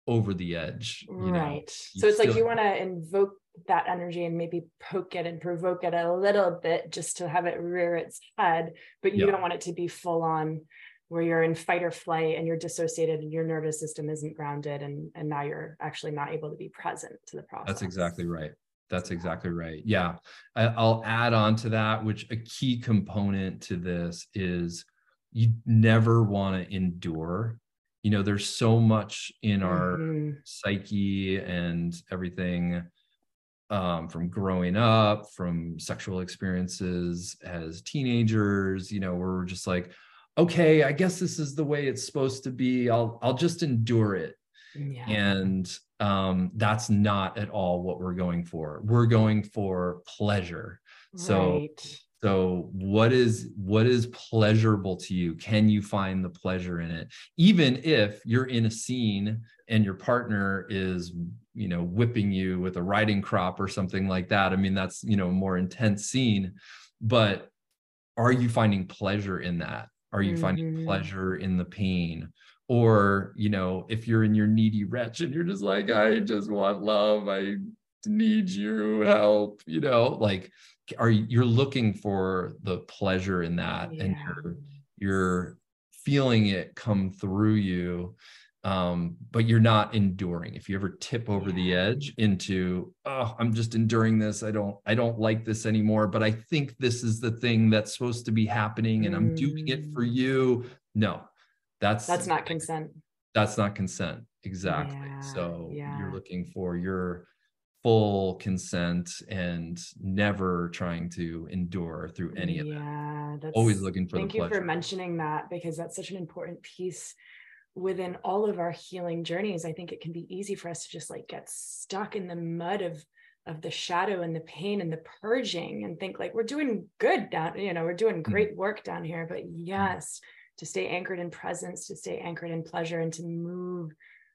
over the edge right so it's like you want to invoke that energy and maybe poke it and provoke it a little bit just to have it rear its head but you yeah. don't want it to be full on where you're in fight or flight and you're dissociated and your nervous system isn't grounded and and now you're actually not able to be present to the process that's exactly right. That's exactly right. Yeah. I'll add on to that which a key component to this is you never want to endure. You know there's so much in our mm-hmm. psyche and everything um, from growing up from sexual experiences as teenagers you know we're just like okay, I guess this is the way it's supposed to be. I'll I'll just endure it. Yeah. And um, that's not at all what we're going for. We're going for pleasure. So right. so what is what is pleasurable to you? Can you find the pleasure in it? Even if you're in a scene and your partner is you know whipping you with a riding crop or something like that. I mean that's you know a more intense scene, but are you finding pleasure in that? Are you mm-hmm. finding pleasure in the pain? Or, you know, if you're in your needy wretch and you're just like, I just want love, I need you help, you know, like are you you're looking for the pleasure in that yeah. and you're you're feeling it come through you um, but you're not enduring if you ever tip over yeah. the edge into oh i'm just enduring this i don't i don't like this anymore but i think this is the thing that's supposed to be happening and mm. i'm doing it for mm. you no that's that's not consent that's not consent exactly yeah. so yeah. you're looking for your full consent and never trying to endure through any of yeah, that. That's, always looking for thank you for mentioning that because that's such an important piece within all of our healing journeys i think it can be easy for us to just like get stuck in the mud of of the shadow and the pain and the purging and think like we're doing good down you know we're doing mm-hmm. great work down here but mm-hmm. yes to stay anchored in presence to stay anchored in pleasure and to move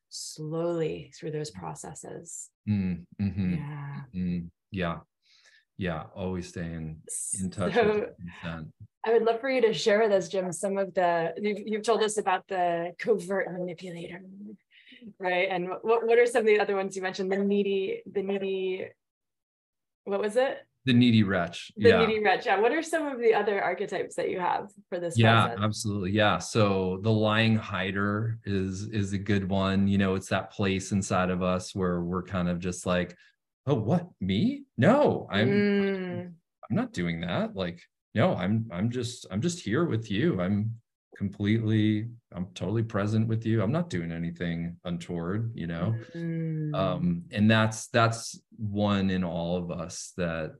slowly through those processes mm-hmm. yeah mm-hmm. yeah yeah always staying in touch so, I would love for you to share with us, Jim, some of the you've, you've told us about the covert manipulator, right? And what what are some of the other ones you mentioned? The needy, the needy. What was it? The needy wretch. The yeah. needy wretch. Yeah. What are some of the other archetypes that you have for this? Yeah, process? absolutely. Yeah. So the lying hider is is a good one. You know, it's that place inside of us where we're kind of just like, oh, what me? No, I'm. Mm. I'm not doing that. Like no i'm i'm just i'm just here with you i'm completely i'm totally present with you i'm not doing anything untoward you know mm-hmm. um and that's that's one in all of us that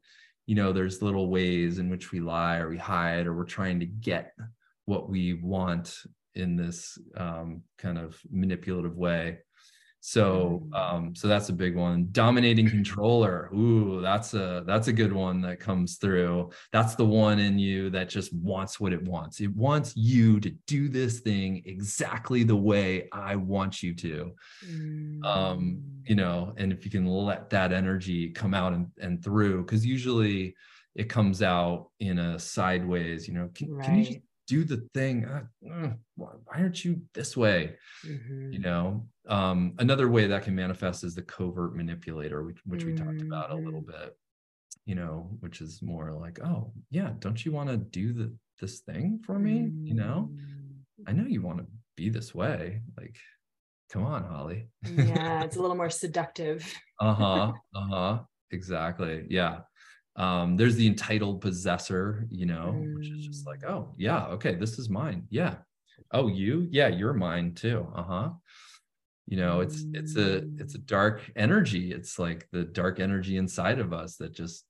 you know there's little ways in which we lie or we hide or we're trying to get what we want in this um, kind of manipulative way so mm. um, so that's a big one. Dominating controller. Ooh, that's a that's a good one that comes through. That's the one in you that just wants what it wants. It wants you to do this thing exactly the way I want you to. Mm. Um, you know, and if you can let that energy come out and, and through, because usually it comes out in a sideways, you know, can, right. can you do the thing uh, uh, why aren't you this way mm-hmm. you know um, another way that can manifest is the covert manipulator which, which mm-hmm. we talked about a little mm-hmm. bit you know which is more like oh yeah don't you want to do the this thing for me mm-hmm. you know i know you want to be this way like come on holly yeah it's a <laughs> little more seductive uh-huh <laughs> uh-huh exactly yeah um, there's the entitled possessor, you know, mm. which is just like, mm. oh, yeah, okay, this is mine. Yeah. Oh, you? Yeah, you're mine too. Uh huh. you know it's it's a it's a Mm. dark energy it's like the dark energy inside of us that just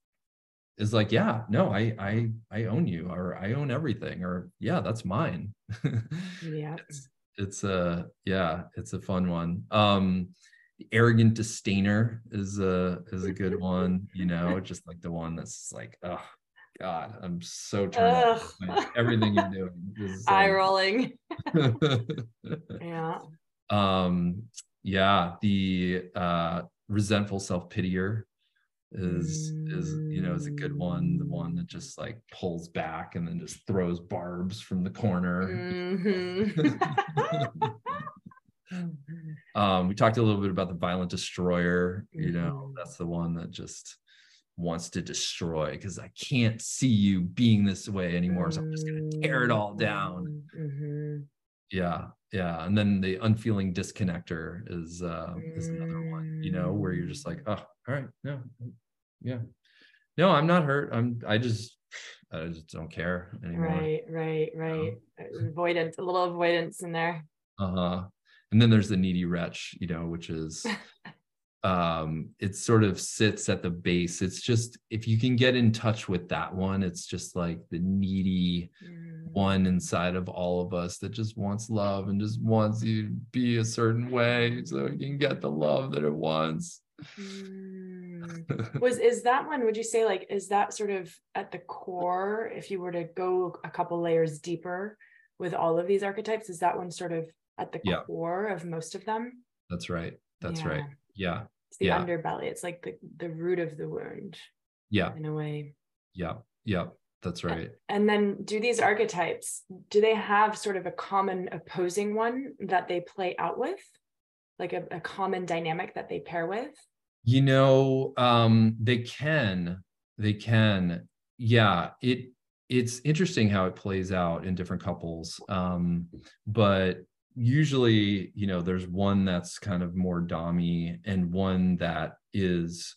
is like yeah no i i i own you or i own everything or yeah that's mine <laughs> Yeah. it's it's a yeah it's a fun one um arrogant disdainer is a is a good one <laughs> you know just like the one that's like oh god i'm so turned by everything you're doing is Eye like- rolling. <laughs> Yeah. um yeah the uh resentful self-pitier is is you know is a good one the one that just like pulls back and then just throws barbs from the corner Mhm. <laughs> um we talked a little bit about the violent destroyer you know Mhm. that's the one that just wants to destroy because i can't see you being this way anymore so i'm just going to tear it all down Mhm. yeah yeah and then the unfeeling disconnector is uh is another one you know where you're just like oh all right no yeah no i'm not hurt i'm i just i just don't care anymore Right, right, right. Avoidance, a little avoidance in there. uh-huh and then there's the needy wretch you know which is <laughs> um it sort of sits at the base it's just if you can get in touch with that one it's just like the needy Mm. one inside of all of us that just wants love and just wants you to be a certain way so it can get the love that it wants. Mm. <laughs> Was is that one? Would you say like is that sort of at the core? If you were to go a couple layers deeper with all of these archetypes, is that one sort of at the Yeah. core of most of them? That's right. That's Yeah. right. Yeah. It's the Yeah. underbelly. It's like the the root of the wound Yeah. in a way. Yeah. Yeah. That's right. And then do these archetypes, do they have sort of a common opposing one that they play out with? Like a, a common dynamic that they pair with? You know, um, they can, they can. Yeah, it it's interesting how it plays out in different couples. Um, but usually, you know, there's one that's kind of more dommy and one that is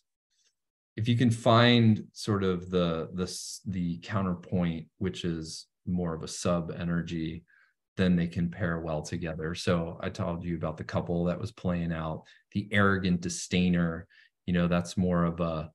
if you can find sort of the the the counterpoint, which is more of a sub energy, then they can pair well together. So I told you about the couple that was playing out the arrogant disdainer you know that's more of a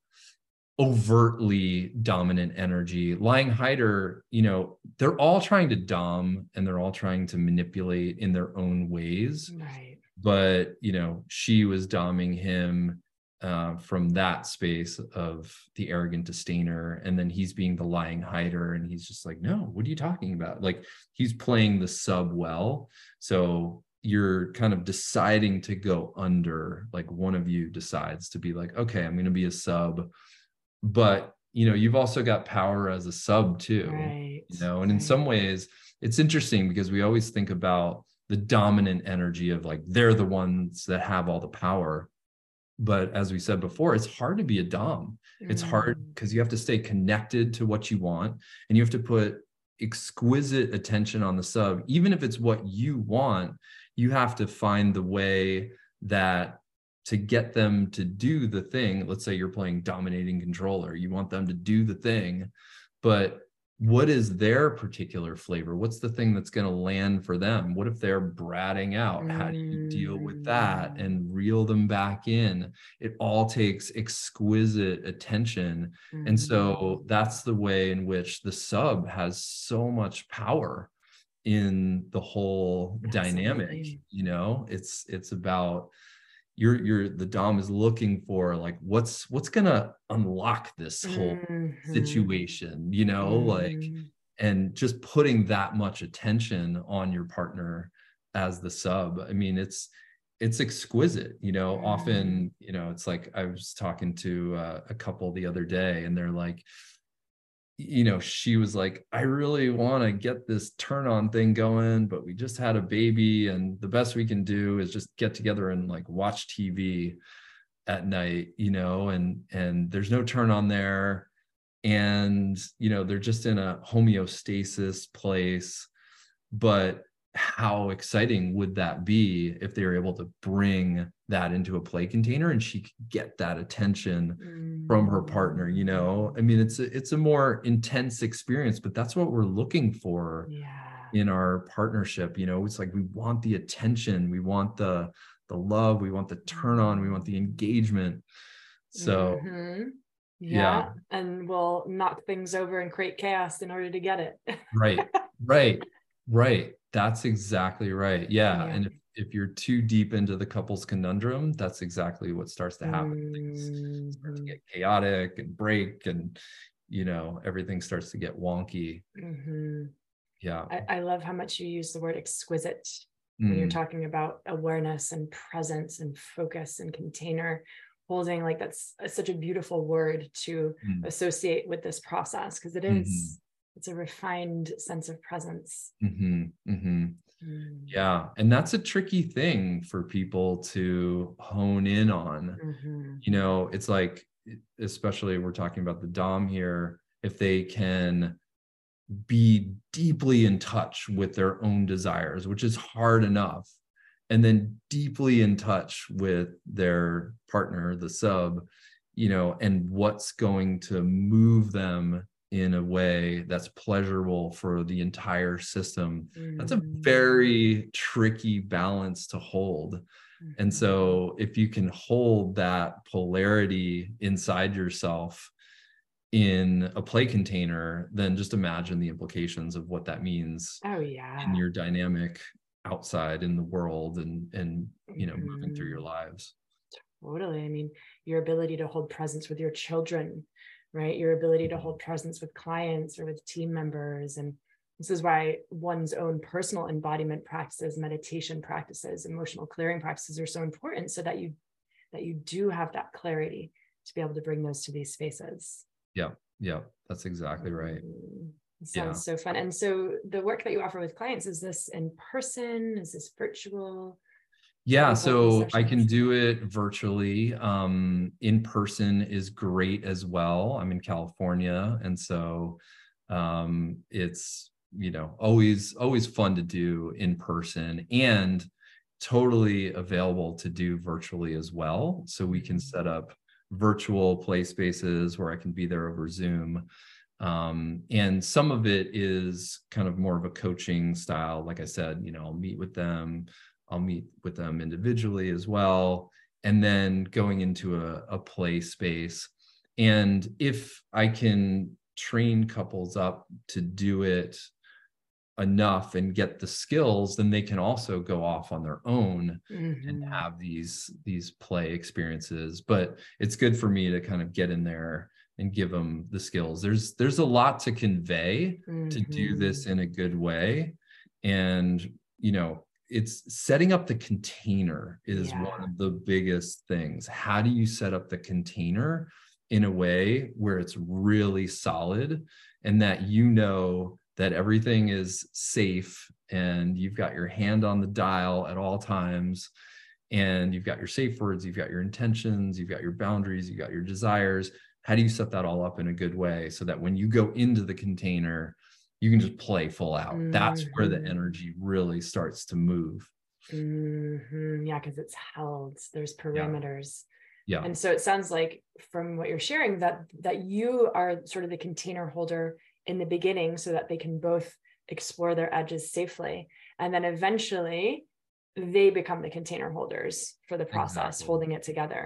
overtly dominant energy. Lying hider you know they're all trying to dom and they're all trying to manipulate in their own ways. Right. but you know she was doming him uh, from that space of the arrogant disdainer. And then he's being the lying hider and he's just like no what are you talking about? Like he's playing the sub well. So you're kind of deciding to go under like one of you decides to be like okay i'm going to be a sub but you know you've also got power as a sub too Right. you know and in right. some ways it's interesting because we always think about the dominant energy of like they're the ones that have all the power but as we said before it's hard to be a dom it's hard Mm. because you have to stay connected to what you want and you have to put exquisite attention on the sub even if it's what you want you have to find the way that to get them to do the thing. Let's say you're playing dominating controller you want them to do the thing but what is their particular flavor? What's the thing that's going to land for them? What if they're bratting out? How do you deal with that Mm. and reel them back in? It all takes exquisite attention. And Mm. so that's the way in which the sub has so much power in the whole dynamic you know? It's it's about you're you're the dom is looking for like what's what's gonna unlock this whole Mhm. situation you know like Mhm. and just putting that much attention on your partner as the sub i mean it's it's exquisite you know often you know it's like i was talking to uh, a couple the other day and they're like you know she was like i really want to get this turn on thing going but we just had a baby and the best we can do is just get together and like watch tv at night you know and and there's no turn on there. And you know they're just in a homeostasis place. But how exciting would that be if they were able to bring that into a play container and she could get that attention from her partner you know i mean it's a, it's a more intense experience but that's what we're looking for Yeah. in our partnership you know it's like we want the attention we want the the love we want the turn on we want the engagement so Mhm. Yeah. yeah. And we'll knock things over and create chaos in order to get it. right <laughs> right right that's exactly right yeah, Yeah. and if, if you're too deep into the couple's conundrum that's exactly what starts to happen things start to Mhm. get chaotic and break and you know everything starts to get wonky Mhm. yeah I, I love how much you use the word exquisite when you're Mm, talking about awareness and presence and focus and container holding like that's a- such a beautiful word to mm, associate with this process because it Mhm. is it's a refined sense of presence mhm, mhm. Mm. yeah and that's a tricky thing for people to hone in on Mhm. you know it's like especially we're talking about the dom here if they can be deeply in touch with their own desires which is hard enough and then deeply in touch with their partner the sub you know and what's going to move them in a way that's pleasurable for the entire system that's a Mhm. very tricky balance to hold and Mhm. so if you can hold that polarity inside yourself in a play container, then just imagine the implications of what that means oh yeah in your dynamic outside in the world and and you know moving through your Mhm. lives. Totally. I mean, your ability to hold presence with your children, right? Your ability to hold presence with clients or with team members. And this is why one's own personal embodiment practices, meditation practices, emotional clearing practices are so important so that you that you do have that clarity to be able to bring those to these spaces. Yeah, Yeah. that's exactly right. Mm, it Yeah. Sounds so fun. And so the work that you offer with clients, is this in person? Is this virtual? Yeah, so I can do it virtually. Um, in person is great as well. I'm in California, and so um, it's you know always always fun to do in person and totally available to do virtually as well. So we can set up virtual play spaces where I can be there over Zoom. Um, and some of it is kind of more of a coaching style. Like I said, you know, I'll meet with them, I'll meet with them individually as well, and then going into a, a play space. And if I can train couples up to do it enough and get the skills, then they can also go off on their own and Mhm. have these these play experiences. But it's good for me to kind of get in there and give them the skills. There's there's a lot to convey to do Mhm. this in a good way and you know it's setting up the container is Yeah. one of the biggest things how do you set up the container in a way where it's really solid and that you know that everything is safe and you've got your hand on the dial at all times and you've got your safe words you've got your intentions you've got your boundaries you've got your desires how do you set that all up in a good way so that when you go into the container you can just play full out that's where the Mhm. energy really starts to move Mhm. Yeah, because it's held. There's perimeters. yeah And so it sounds like from what you're sharing that that you are sort of the container holder in the beginning so that they can both explore their edges safely. And then eventually they become the container holders for the process, Exactly. holding it together.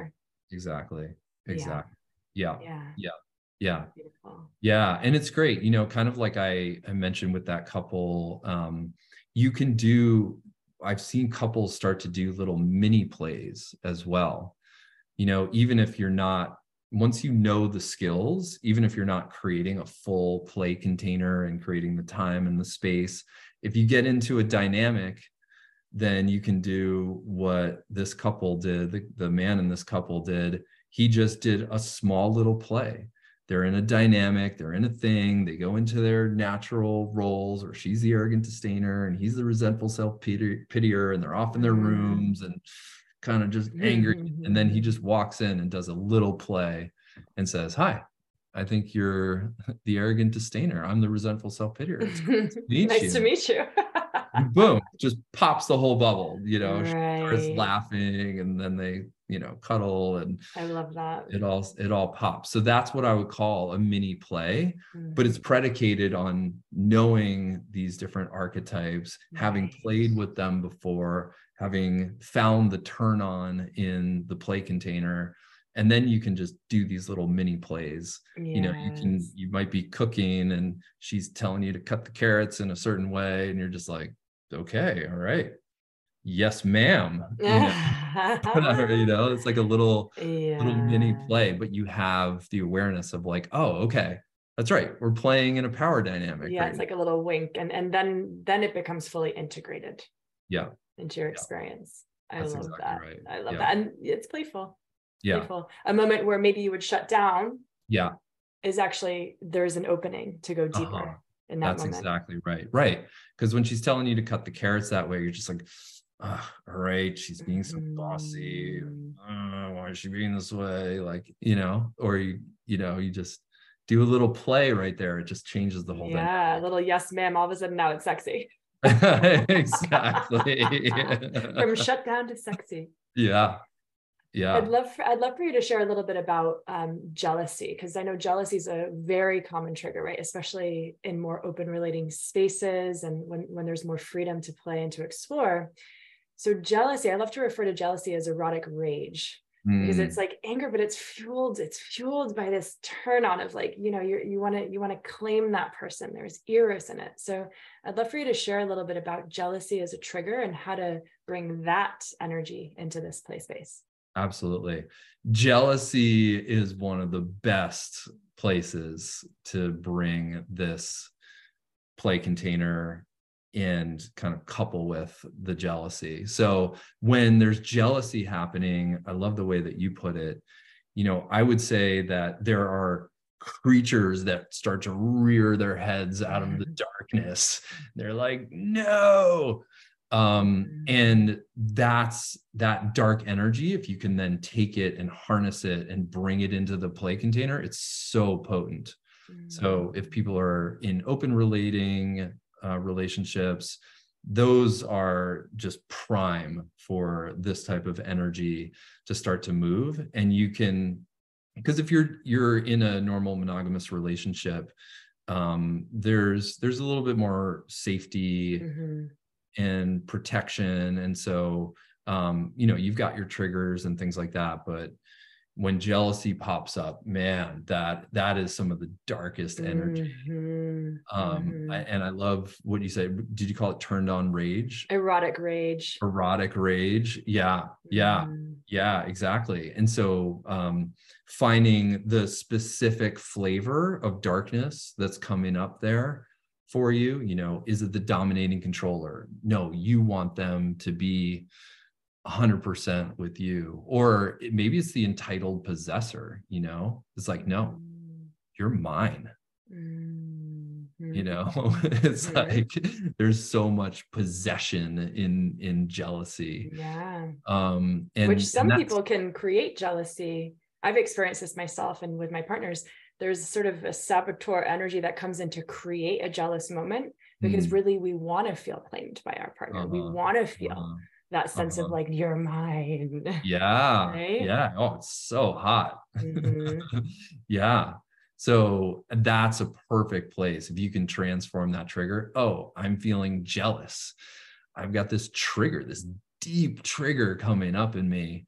exactly Yeah. exactly yeah Yeah. Yeah Beautiful. Yeah, and it's great, you know, kind of like I, I mentioned with that couple, um, you can do, I've seen couples start to do little mini plays as well. You know, even if you're not, once you know the skills, even if you're not creating a full play container and creating the time and the space, if you get into a dynamic, then you can do what this couple did, the, the man in this couple did. He just did a small little play they're in a dynamic, they're in a thing, they go into their natural roles, or she's the arrogant disdainer and he's the resentful self pitier, and they're off in their Mm. rooms and kind of just angry. And then he just walks in and does a little play and says, Hi, I think you're <laughs> the arrogant disdainer. I'm the resentful self pitier. It's to <laughs> meet nice you." to meet you. Boom, just pops the whole bubble, you know. She right. starts laughing and then they you know cuddle and i love that it all it all pops so that's what i would call a mini play mm-hmm. but it's predicated on knowing these different archetypes nice. having played with them before having found the turn on in the play container and then you can just do these little mini plays yes. you know you can you might be cooking and she's telling you to cut the carrots in a certain way and you're just like okay all right yes ma'am <laughs> know, you know it's like a little yeah. little mini play but you have the awareness of like oh okay that's right we're playing in a power dynamic yeah right? it's like a little wink and and then then it becomes fully integrated yeah into your experience yeah. i love exactly that right. i love yeah. that and it's playful yeah playful. a moment where maybe you would shut down yeah is actually there's an opening to go deeper uh-huh. in that that's moment. exactly right right because when she's telling you to cut the carrots that way you're just like all right, she's being so bossy. Uh, why is she being this way? Like, you know, or you, you know, you just do a little play right there. It just changes the whole yeah, thing. Yeah, a little yes, ma'am. All of a sudden now it's sexy. <laughs> exactly. From <laughs> shut down to sexy. Yeah. Yeah. I'd love for, I'd love for you to share a little bit about um, jealousy because I know jealousy is a very common trigger, right? Especially in more open relating spaces and when when there's more freedom to play and to explore. So jealousy, I love to refer to jealousy as erotic rage mm. because it's like anger, but it's fueled, it's fueled by this turn on of like, you know, you you want to you want to claim that person. There's eros in it. So I'd love for you to share a little bit about jealousy as a trigger and how to bring that energy into this play space. Absolutely. Jealousy is one of the best places to bring this play container and kind of couple with the jealousy. So when there's jealousy happening, I love the way that you put it. You know, I would say that there are creatures that start to rear their heads out of the mm-hmm. darkness. They're like, no. Um, mm-hmm. and that's that dark energy. If you can then take it and harness it and bring it into the play container, it's so potent. So if mm. people are in open relating, uh, relationships those are just prime for this type of energy to start to move and you can because if you're you're in a normal monogamous relationship um, there's there's a little bit more safety mm-hmm. and protection and so um, you know you've got your triggers and things like that but when jealousy pops up man that that is some of the darkest energy. Mm-hmm. um mm-hmm. I, and i love what you said. Did you call it turned on rage? Erotic rage. Erotic rage. Yeah. Yeah. Mm. yeah exactly. And so um finding the specific flavor of darkness that's coming up there for you you know is it the dominating controller? No you want them to be 100% with you or maybe it's the entitled possessor you know it's like no mm. you're mine mm-hmm. you know <laughs> it's mm-hmm. like there's so much possession in in jealousy yeah um and which some and people can create jealousy i've experienced this myself and with my partners there's sort of a saboteur energy that comes in to create a jealous moment because mm. really we want to feel claimed by our partner uh-huh. we want to feel uh-huh that sense uh-huh. of like you're mine <laughs> yeah right? yeah oh it's so hot mm-hmm. <laughs> yeah so that's a perfect place if you can transform that trigger oh i'm feeling jealous i've got this trigger this deep trigger coming up in me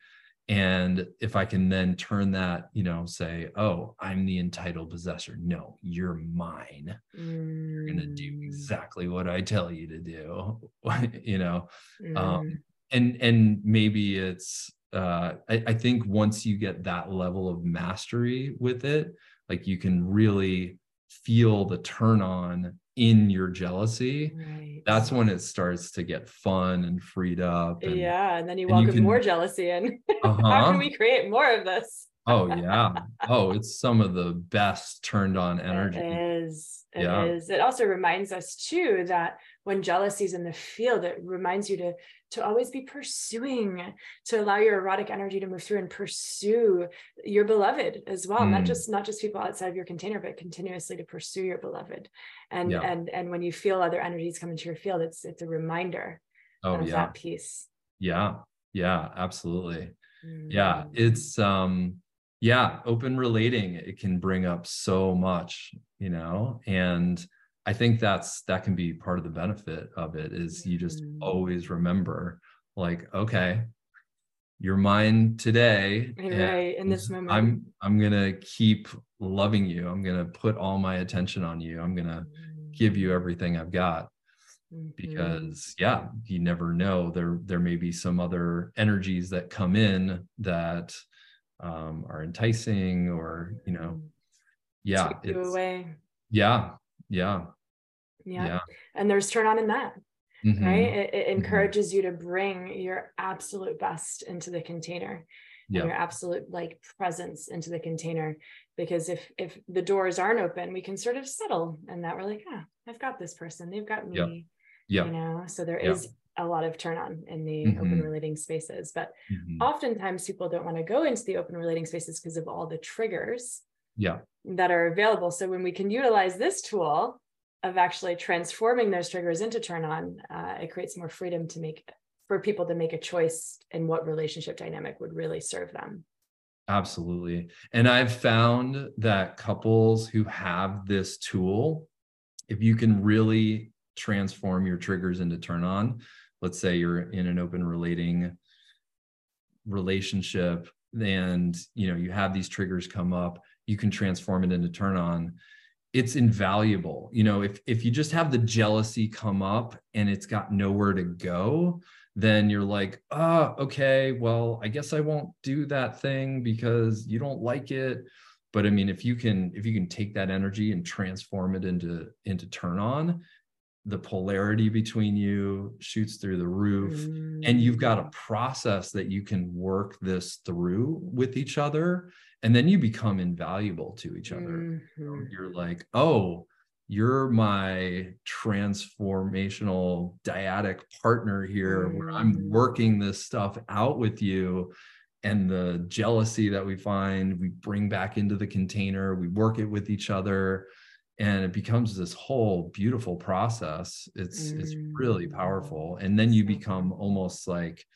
and if i can then turn that you know say oh i'm the entitled possessor no you're mine mm. you're going to do exactly what i tell you to do <laughs> you know um, mm. um, and and maybe it's uh, I, I think once you get that level of mastery with it like you can really feel the turn on in your jealousy right. that's when it starts to get fun and freed up and, yeah and then you welcome you can, more jealousy in <laughs> uh-huh. how can we create more of this oh <laughs> yeah oh it's some of the best turned on energy it is it yeah. is. it also reminds us too that when jealousy is in the field it reminds you to to always be pursuing to allow your erotic energy to move through and pursue your beloved as well mm. not just not just people outside of your container but continuously to pursue your beloved and yeah. and and when you feel other energies come into your field it's it's a reminder oh, of yeah. that piece yeah yeah absolutely yeah mm. it's um yeah open relating it can bring up so much you know and i think that's that can be part of the benefit of it is you just mm. always remember like okay you're mine today right in this moment i'm i'm gonna keep loving you i'm gonna put all my attention on you i'm gonna mm. give you everything i've got mm-hmm. because yeah you never know there there may be some other energies that come in that um, are enticing or you know mm. yeah Take away yeah yeah yeah yeah and there's turn on in that mm-hmm. right it, it mm-hmm. encourages mm-hmm. you to bring your absolute best into the container yeah. your absolute like presence into the container because if if the doors aren't open we can sort of settle and that we're like ah i've got this person they've got me yeah. you know so there is a lot of turn on in the mm-hmm. open relating spaces but mm-hmm. oftentimes people don't want to go into the open relating spaces because of all the triggers yeah that are available so when we can utilize this tool of actually transforming those triggers into turn on, uh, it creates more freedom to make for people to make a choice in what relationship dynamic would really serve them. Absolutely. And I've found that couples who have this tool, if you can really transform your triggers into turn on, let's say you're in an open relating relationship and you know you have these triggers come up you can transform it into turn on it's invaluable you know if if you just have the jealousy come up and it's got nowhere to go then you're like oh okay well i guess i won't do that thing because you don't like it but i mean if you can if you can take that energy and transform it into into turn on the polarity between you shoots through the roof mm. and you've got a mm. process that you can work this through with each other and then you become invaluable to each other mm-hmm. you're like oh you're my transformational dyadic partner here mm-hmm. where i'm mm. working this stuff out with you and the jealousy that we find we bring back into the container we work it with each other and it becomes this whole beautiful process it's mm. it's really mm. powerful and then you become almost like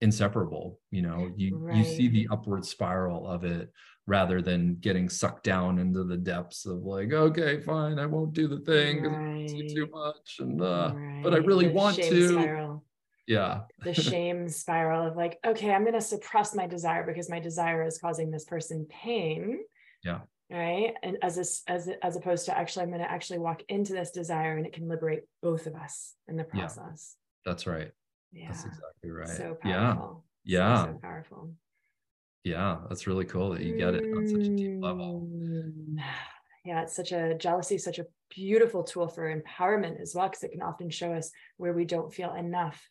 inseparable you know you right. you see the upward spiral of it rather than getting sucked down into the depths of like okay fine i won't do the thing right. it's too much and uh right. but i really the want to spiral. yeah the <laughs> shame spiral of like okay i'm going to suppress my desire because my desire is causing this person pain yeah right and as a, as as opposed to actually i'm going to actually walk into this desire and it can liberate both of us in the process yeah, that's right yeah. That's exactly right. So powerful. Yeah. Yeah. So, so powerful. Yeah. That's really cool that you get it on such a deep level. Mm. <sighs> Yeah. It's such a jealousy, such a beautiful tool for empowerment as well, because it can often show us where we don't feel enough.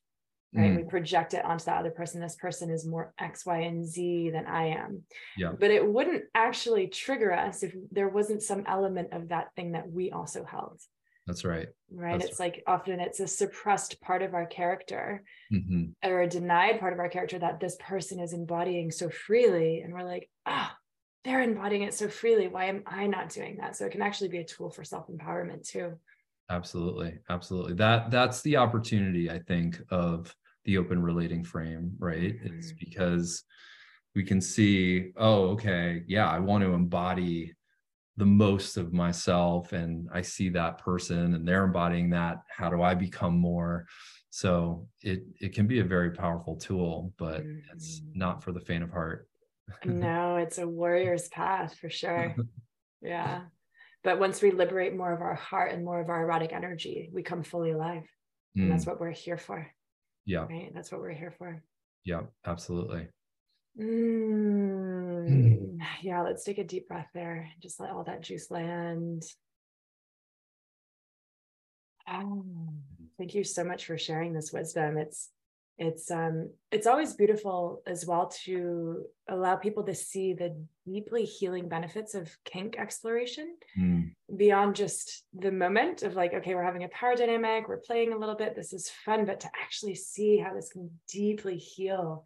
Right. Mm. We project it onto that other person. This person is more X, Y, and Z than I am. Yeah. But it wouldn't actually trigger us if there wasn't some element of that thing that we also held. That's right. Right. That's it's right. like often it's a suppressed part of our character mm-hmm. or a denied part of our character that this person is embodying so freely. And we're like, ah, oh, they're embodying it so freely. Why am I not doing that? So it can actually be a tool for self-empowerment too. Absolutely. Absolutely. That that's the opportunity, I think, of the open relating frame, right? Mm-hmm. It's because we can see, oh, okay, yeah, I want to embody the most of myself and i see that person and they're embodying that how do i become more? So it it can be a very powerful tool but mm-hmm. it's not for the faint of heart. <laughs> No it's a warrior's path for sure. <laughs> Yeah. But once we liberate more of our heart and more of our erotic energy we come fully alive. And that's mm. what we're here for yeah. right? That's what we're here for. Yeah absolutely Mm, <sighs> yeah, let's take a deep breath there. Just let all that juice land. Oh, thank you so much for sharing this wisdom. It's it's um it's always beautiful as well to allow people to see the deeply healing benefits of kink exploration mm. beyond just the moment of like okay we're having a power dynamic we're playing a little bit this is fun but to actually see how this can deeply heal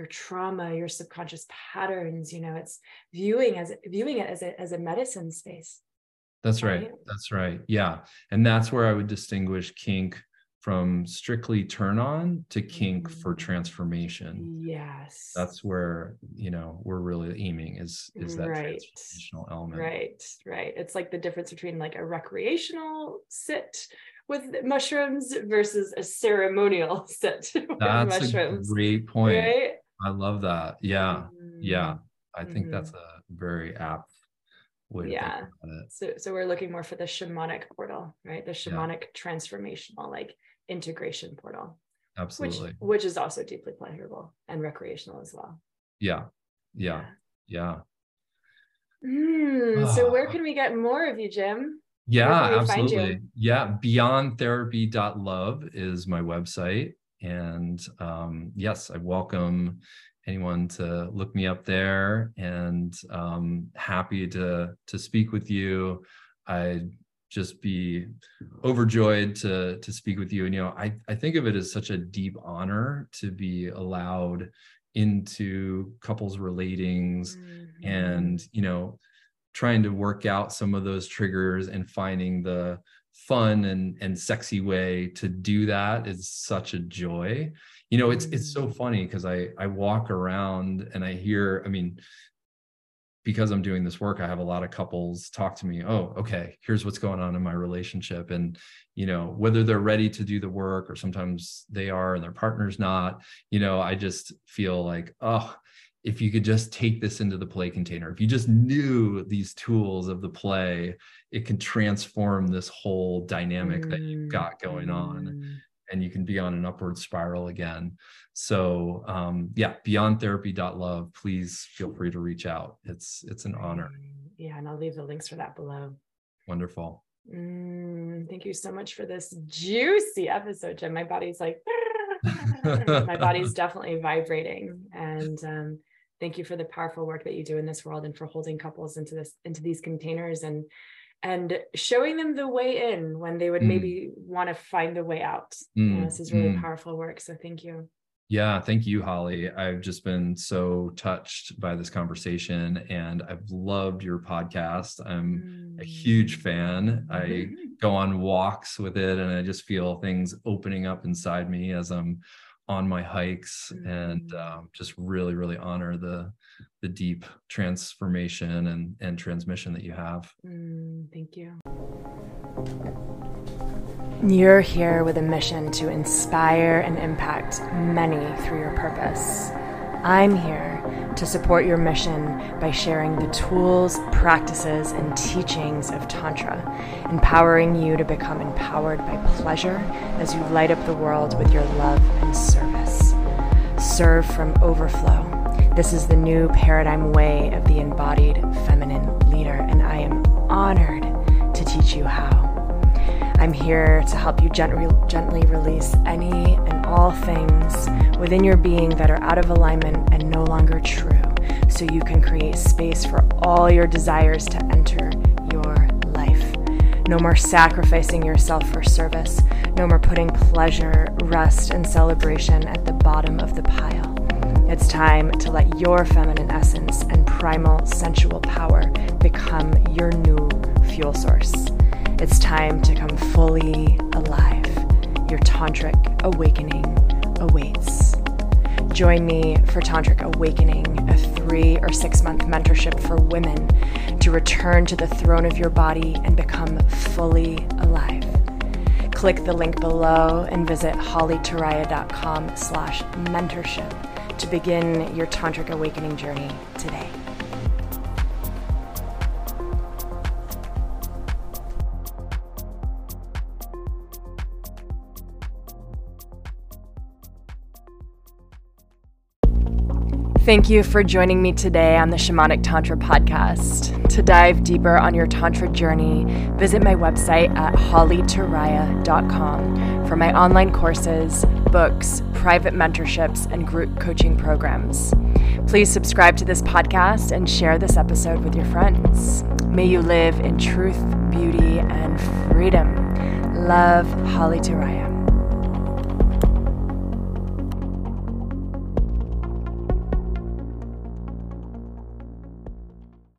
your trauma your subconscious patterns you know it's viewing as viewing it as a as a medicine space that's right. right that's right yeah and that's where i would distinguish kink from strictly turn on to kink for mm. transformation yes that's where you know we're really aiming is is that right. transformational element right right it's like the difference between like a recreational sit with mushrooms versus a ceremonial <laughs> sit with that's mushrooms. a great point right? I love that yeah mm-hmm. yeah i think mm-hmm. that's a very apt way yeah so so we're looking more for the shamanic portal right the shamanic yeah. transformational like integration portal. Absolutely. Which, which is also deeply pleasurable and recreational as well. Yeah. Yeah. Yeah. Mm, so where can we get more of you, Jim? Yeah, absolutely. Yeah. Beyondtherapy.love is my website. And um, yes, I welcome anyone to look me up there and um, happy to to speak with you. I'd just be overjoyed to to speak with you and you know i i think of it as such a deep honor to be allowed into couples relatings mm-hmm. and you know trying to work out some of those triggers and finding the fun and and sexy way to do that is such a joy you know it's it's so mm. funny because i i walk around and i hear i mean because I'm doing this work, I have a lot of couples talk to me, oh, okay, here's what's going on in my relationship. And, you know, whether they're ready to do the work or sometimes they are and their partner's not, you know, I just feel like, oh, if you could just take this into the play container, if you just knew these tools of the play, it can transform this whole dynamic mm. that you've got going on mm. and you can be on an upward spiral again. So um, yeah, beyondtherapy.love, please feel free to reach out. It's it's an honor. Yeah, and I'll leave the links for that below. Wonderful. Mm, thank you so much for this juicy episode, Jim. My body's like, <laughs> my body's <laughs> definitely vibrating. And um, thank you for the powerful work that you do in this world and for holding couples into this into these containers and and showing them the way in when they would mm. maybe want to find the way out. Mm. You know, this is really mm. powerful work. So thank you. Yeah, thank you, Holly. I've just been so touched by this conversation and I've loved your podcast. I'm a huge fan. I mm-hmm. go on walks with it and I just feel things opening up inside me as I'm on my hikes and mm. um, just really, really honor the the deep transformation and, and transmission that you have. Mm, thank you. You're here with a mission to inspire and impact many through your purpose. I'm here to support your mission by sharing the tools, practices, and teachings of Tantra, empowering you to become empowered by pleasure as you light up the world with your love and service. Serve from overflow. This is the new paradigm way of the embodied feminine leader, and I am honored to teach you how. I'm here to help you gently, gently release any and all things within your being that are out of alignment and no longer true, so you can create space for all your desires to enter your life. No more sacrificing yourself for service. No more putting pleasure, rest, and celebration at the bottom of the pile. It's time to let your feminine essence and primal sensual power become your new fuel source. It's time to come fully alive. Your tantric awakening awaits. Join me for Tantric Awakening, a three or six month mentorship for women to return to the throne of your body and become fully alive. Click the link below and visit hollyturiya.com slash mentorship to begin your Tantric Awakening journey today. Thank you for joining me today on the Shamanic Tantra podcast. To dive deeper on your Tantra journey, visit my website at hollyturiya.com for my online courses, books, private mentorships, and group coaching programs. Please subscribe to this podcast and share this episode with your friends. May you live in truth, beauty, and freedom. Love, Holly Turiya.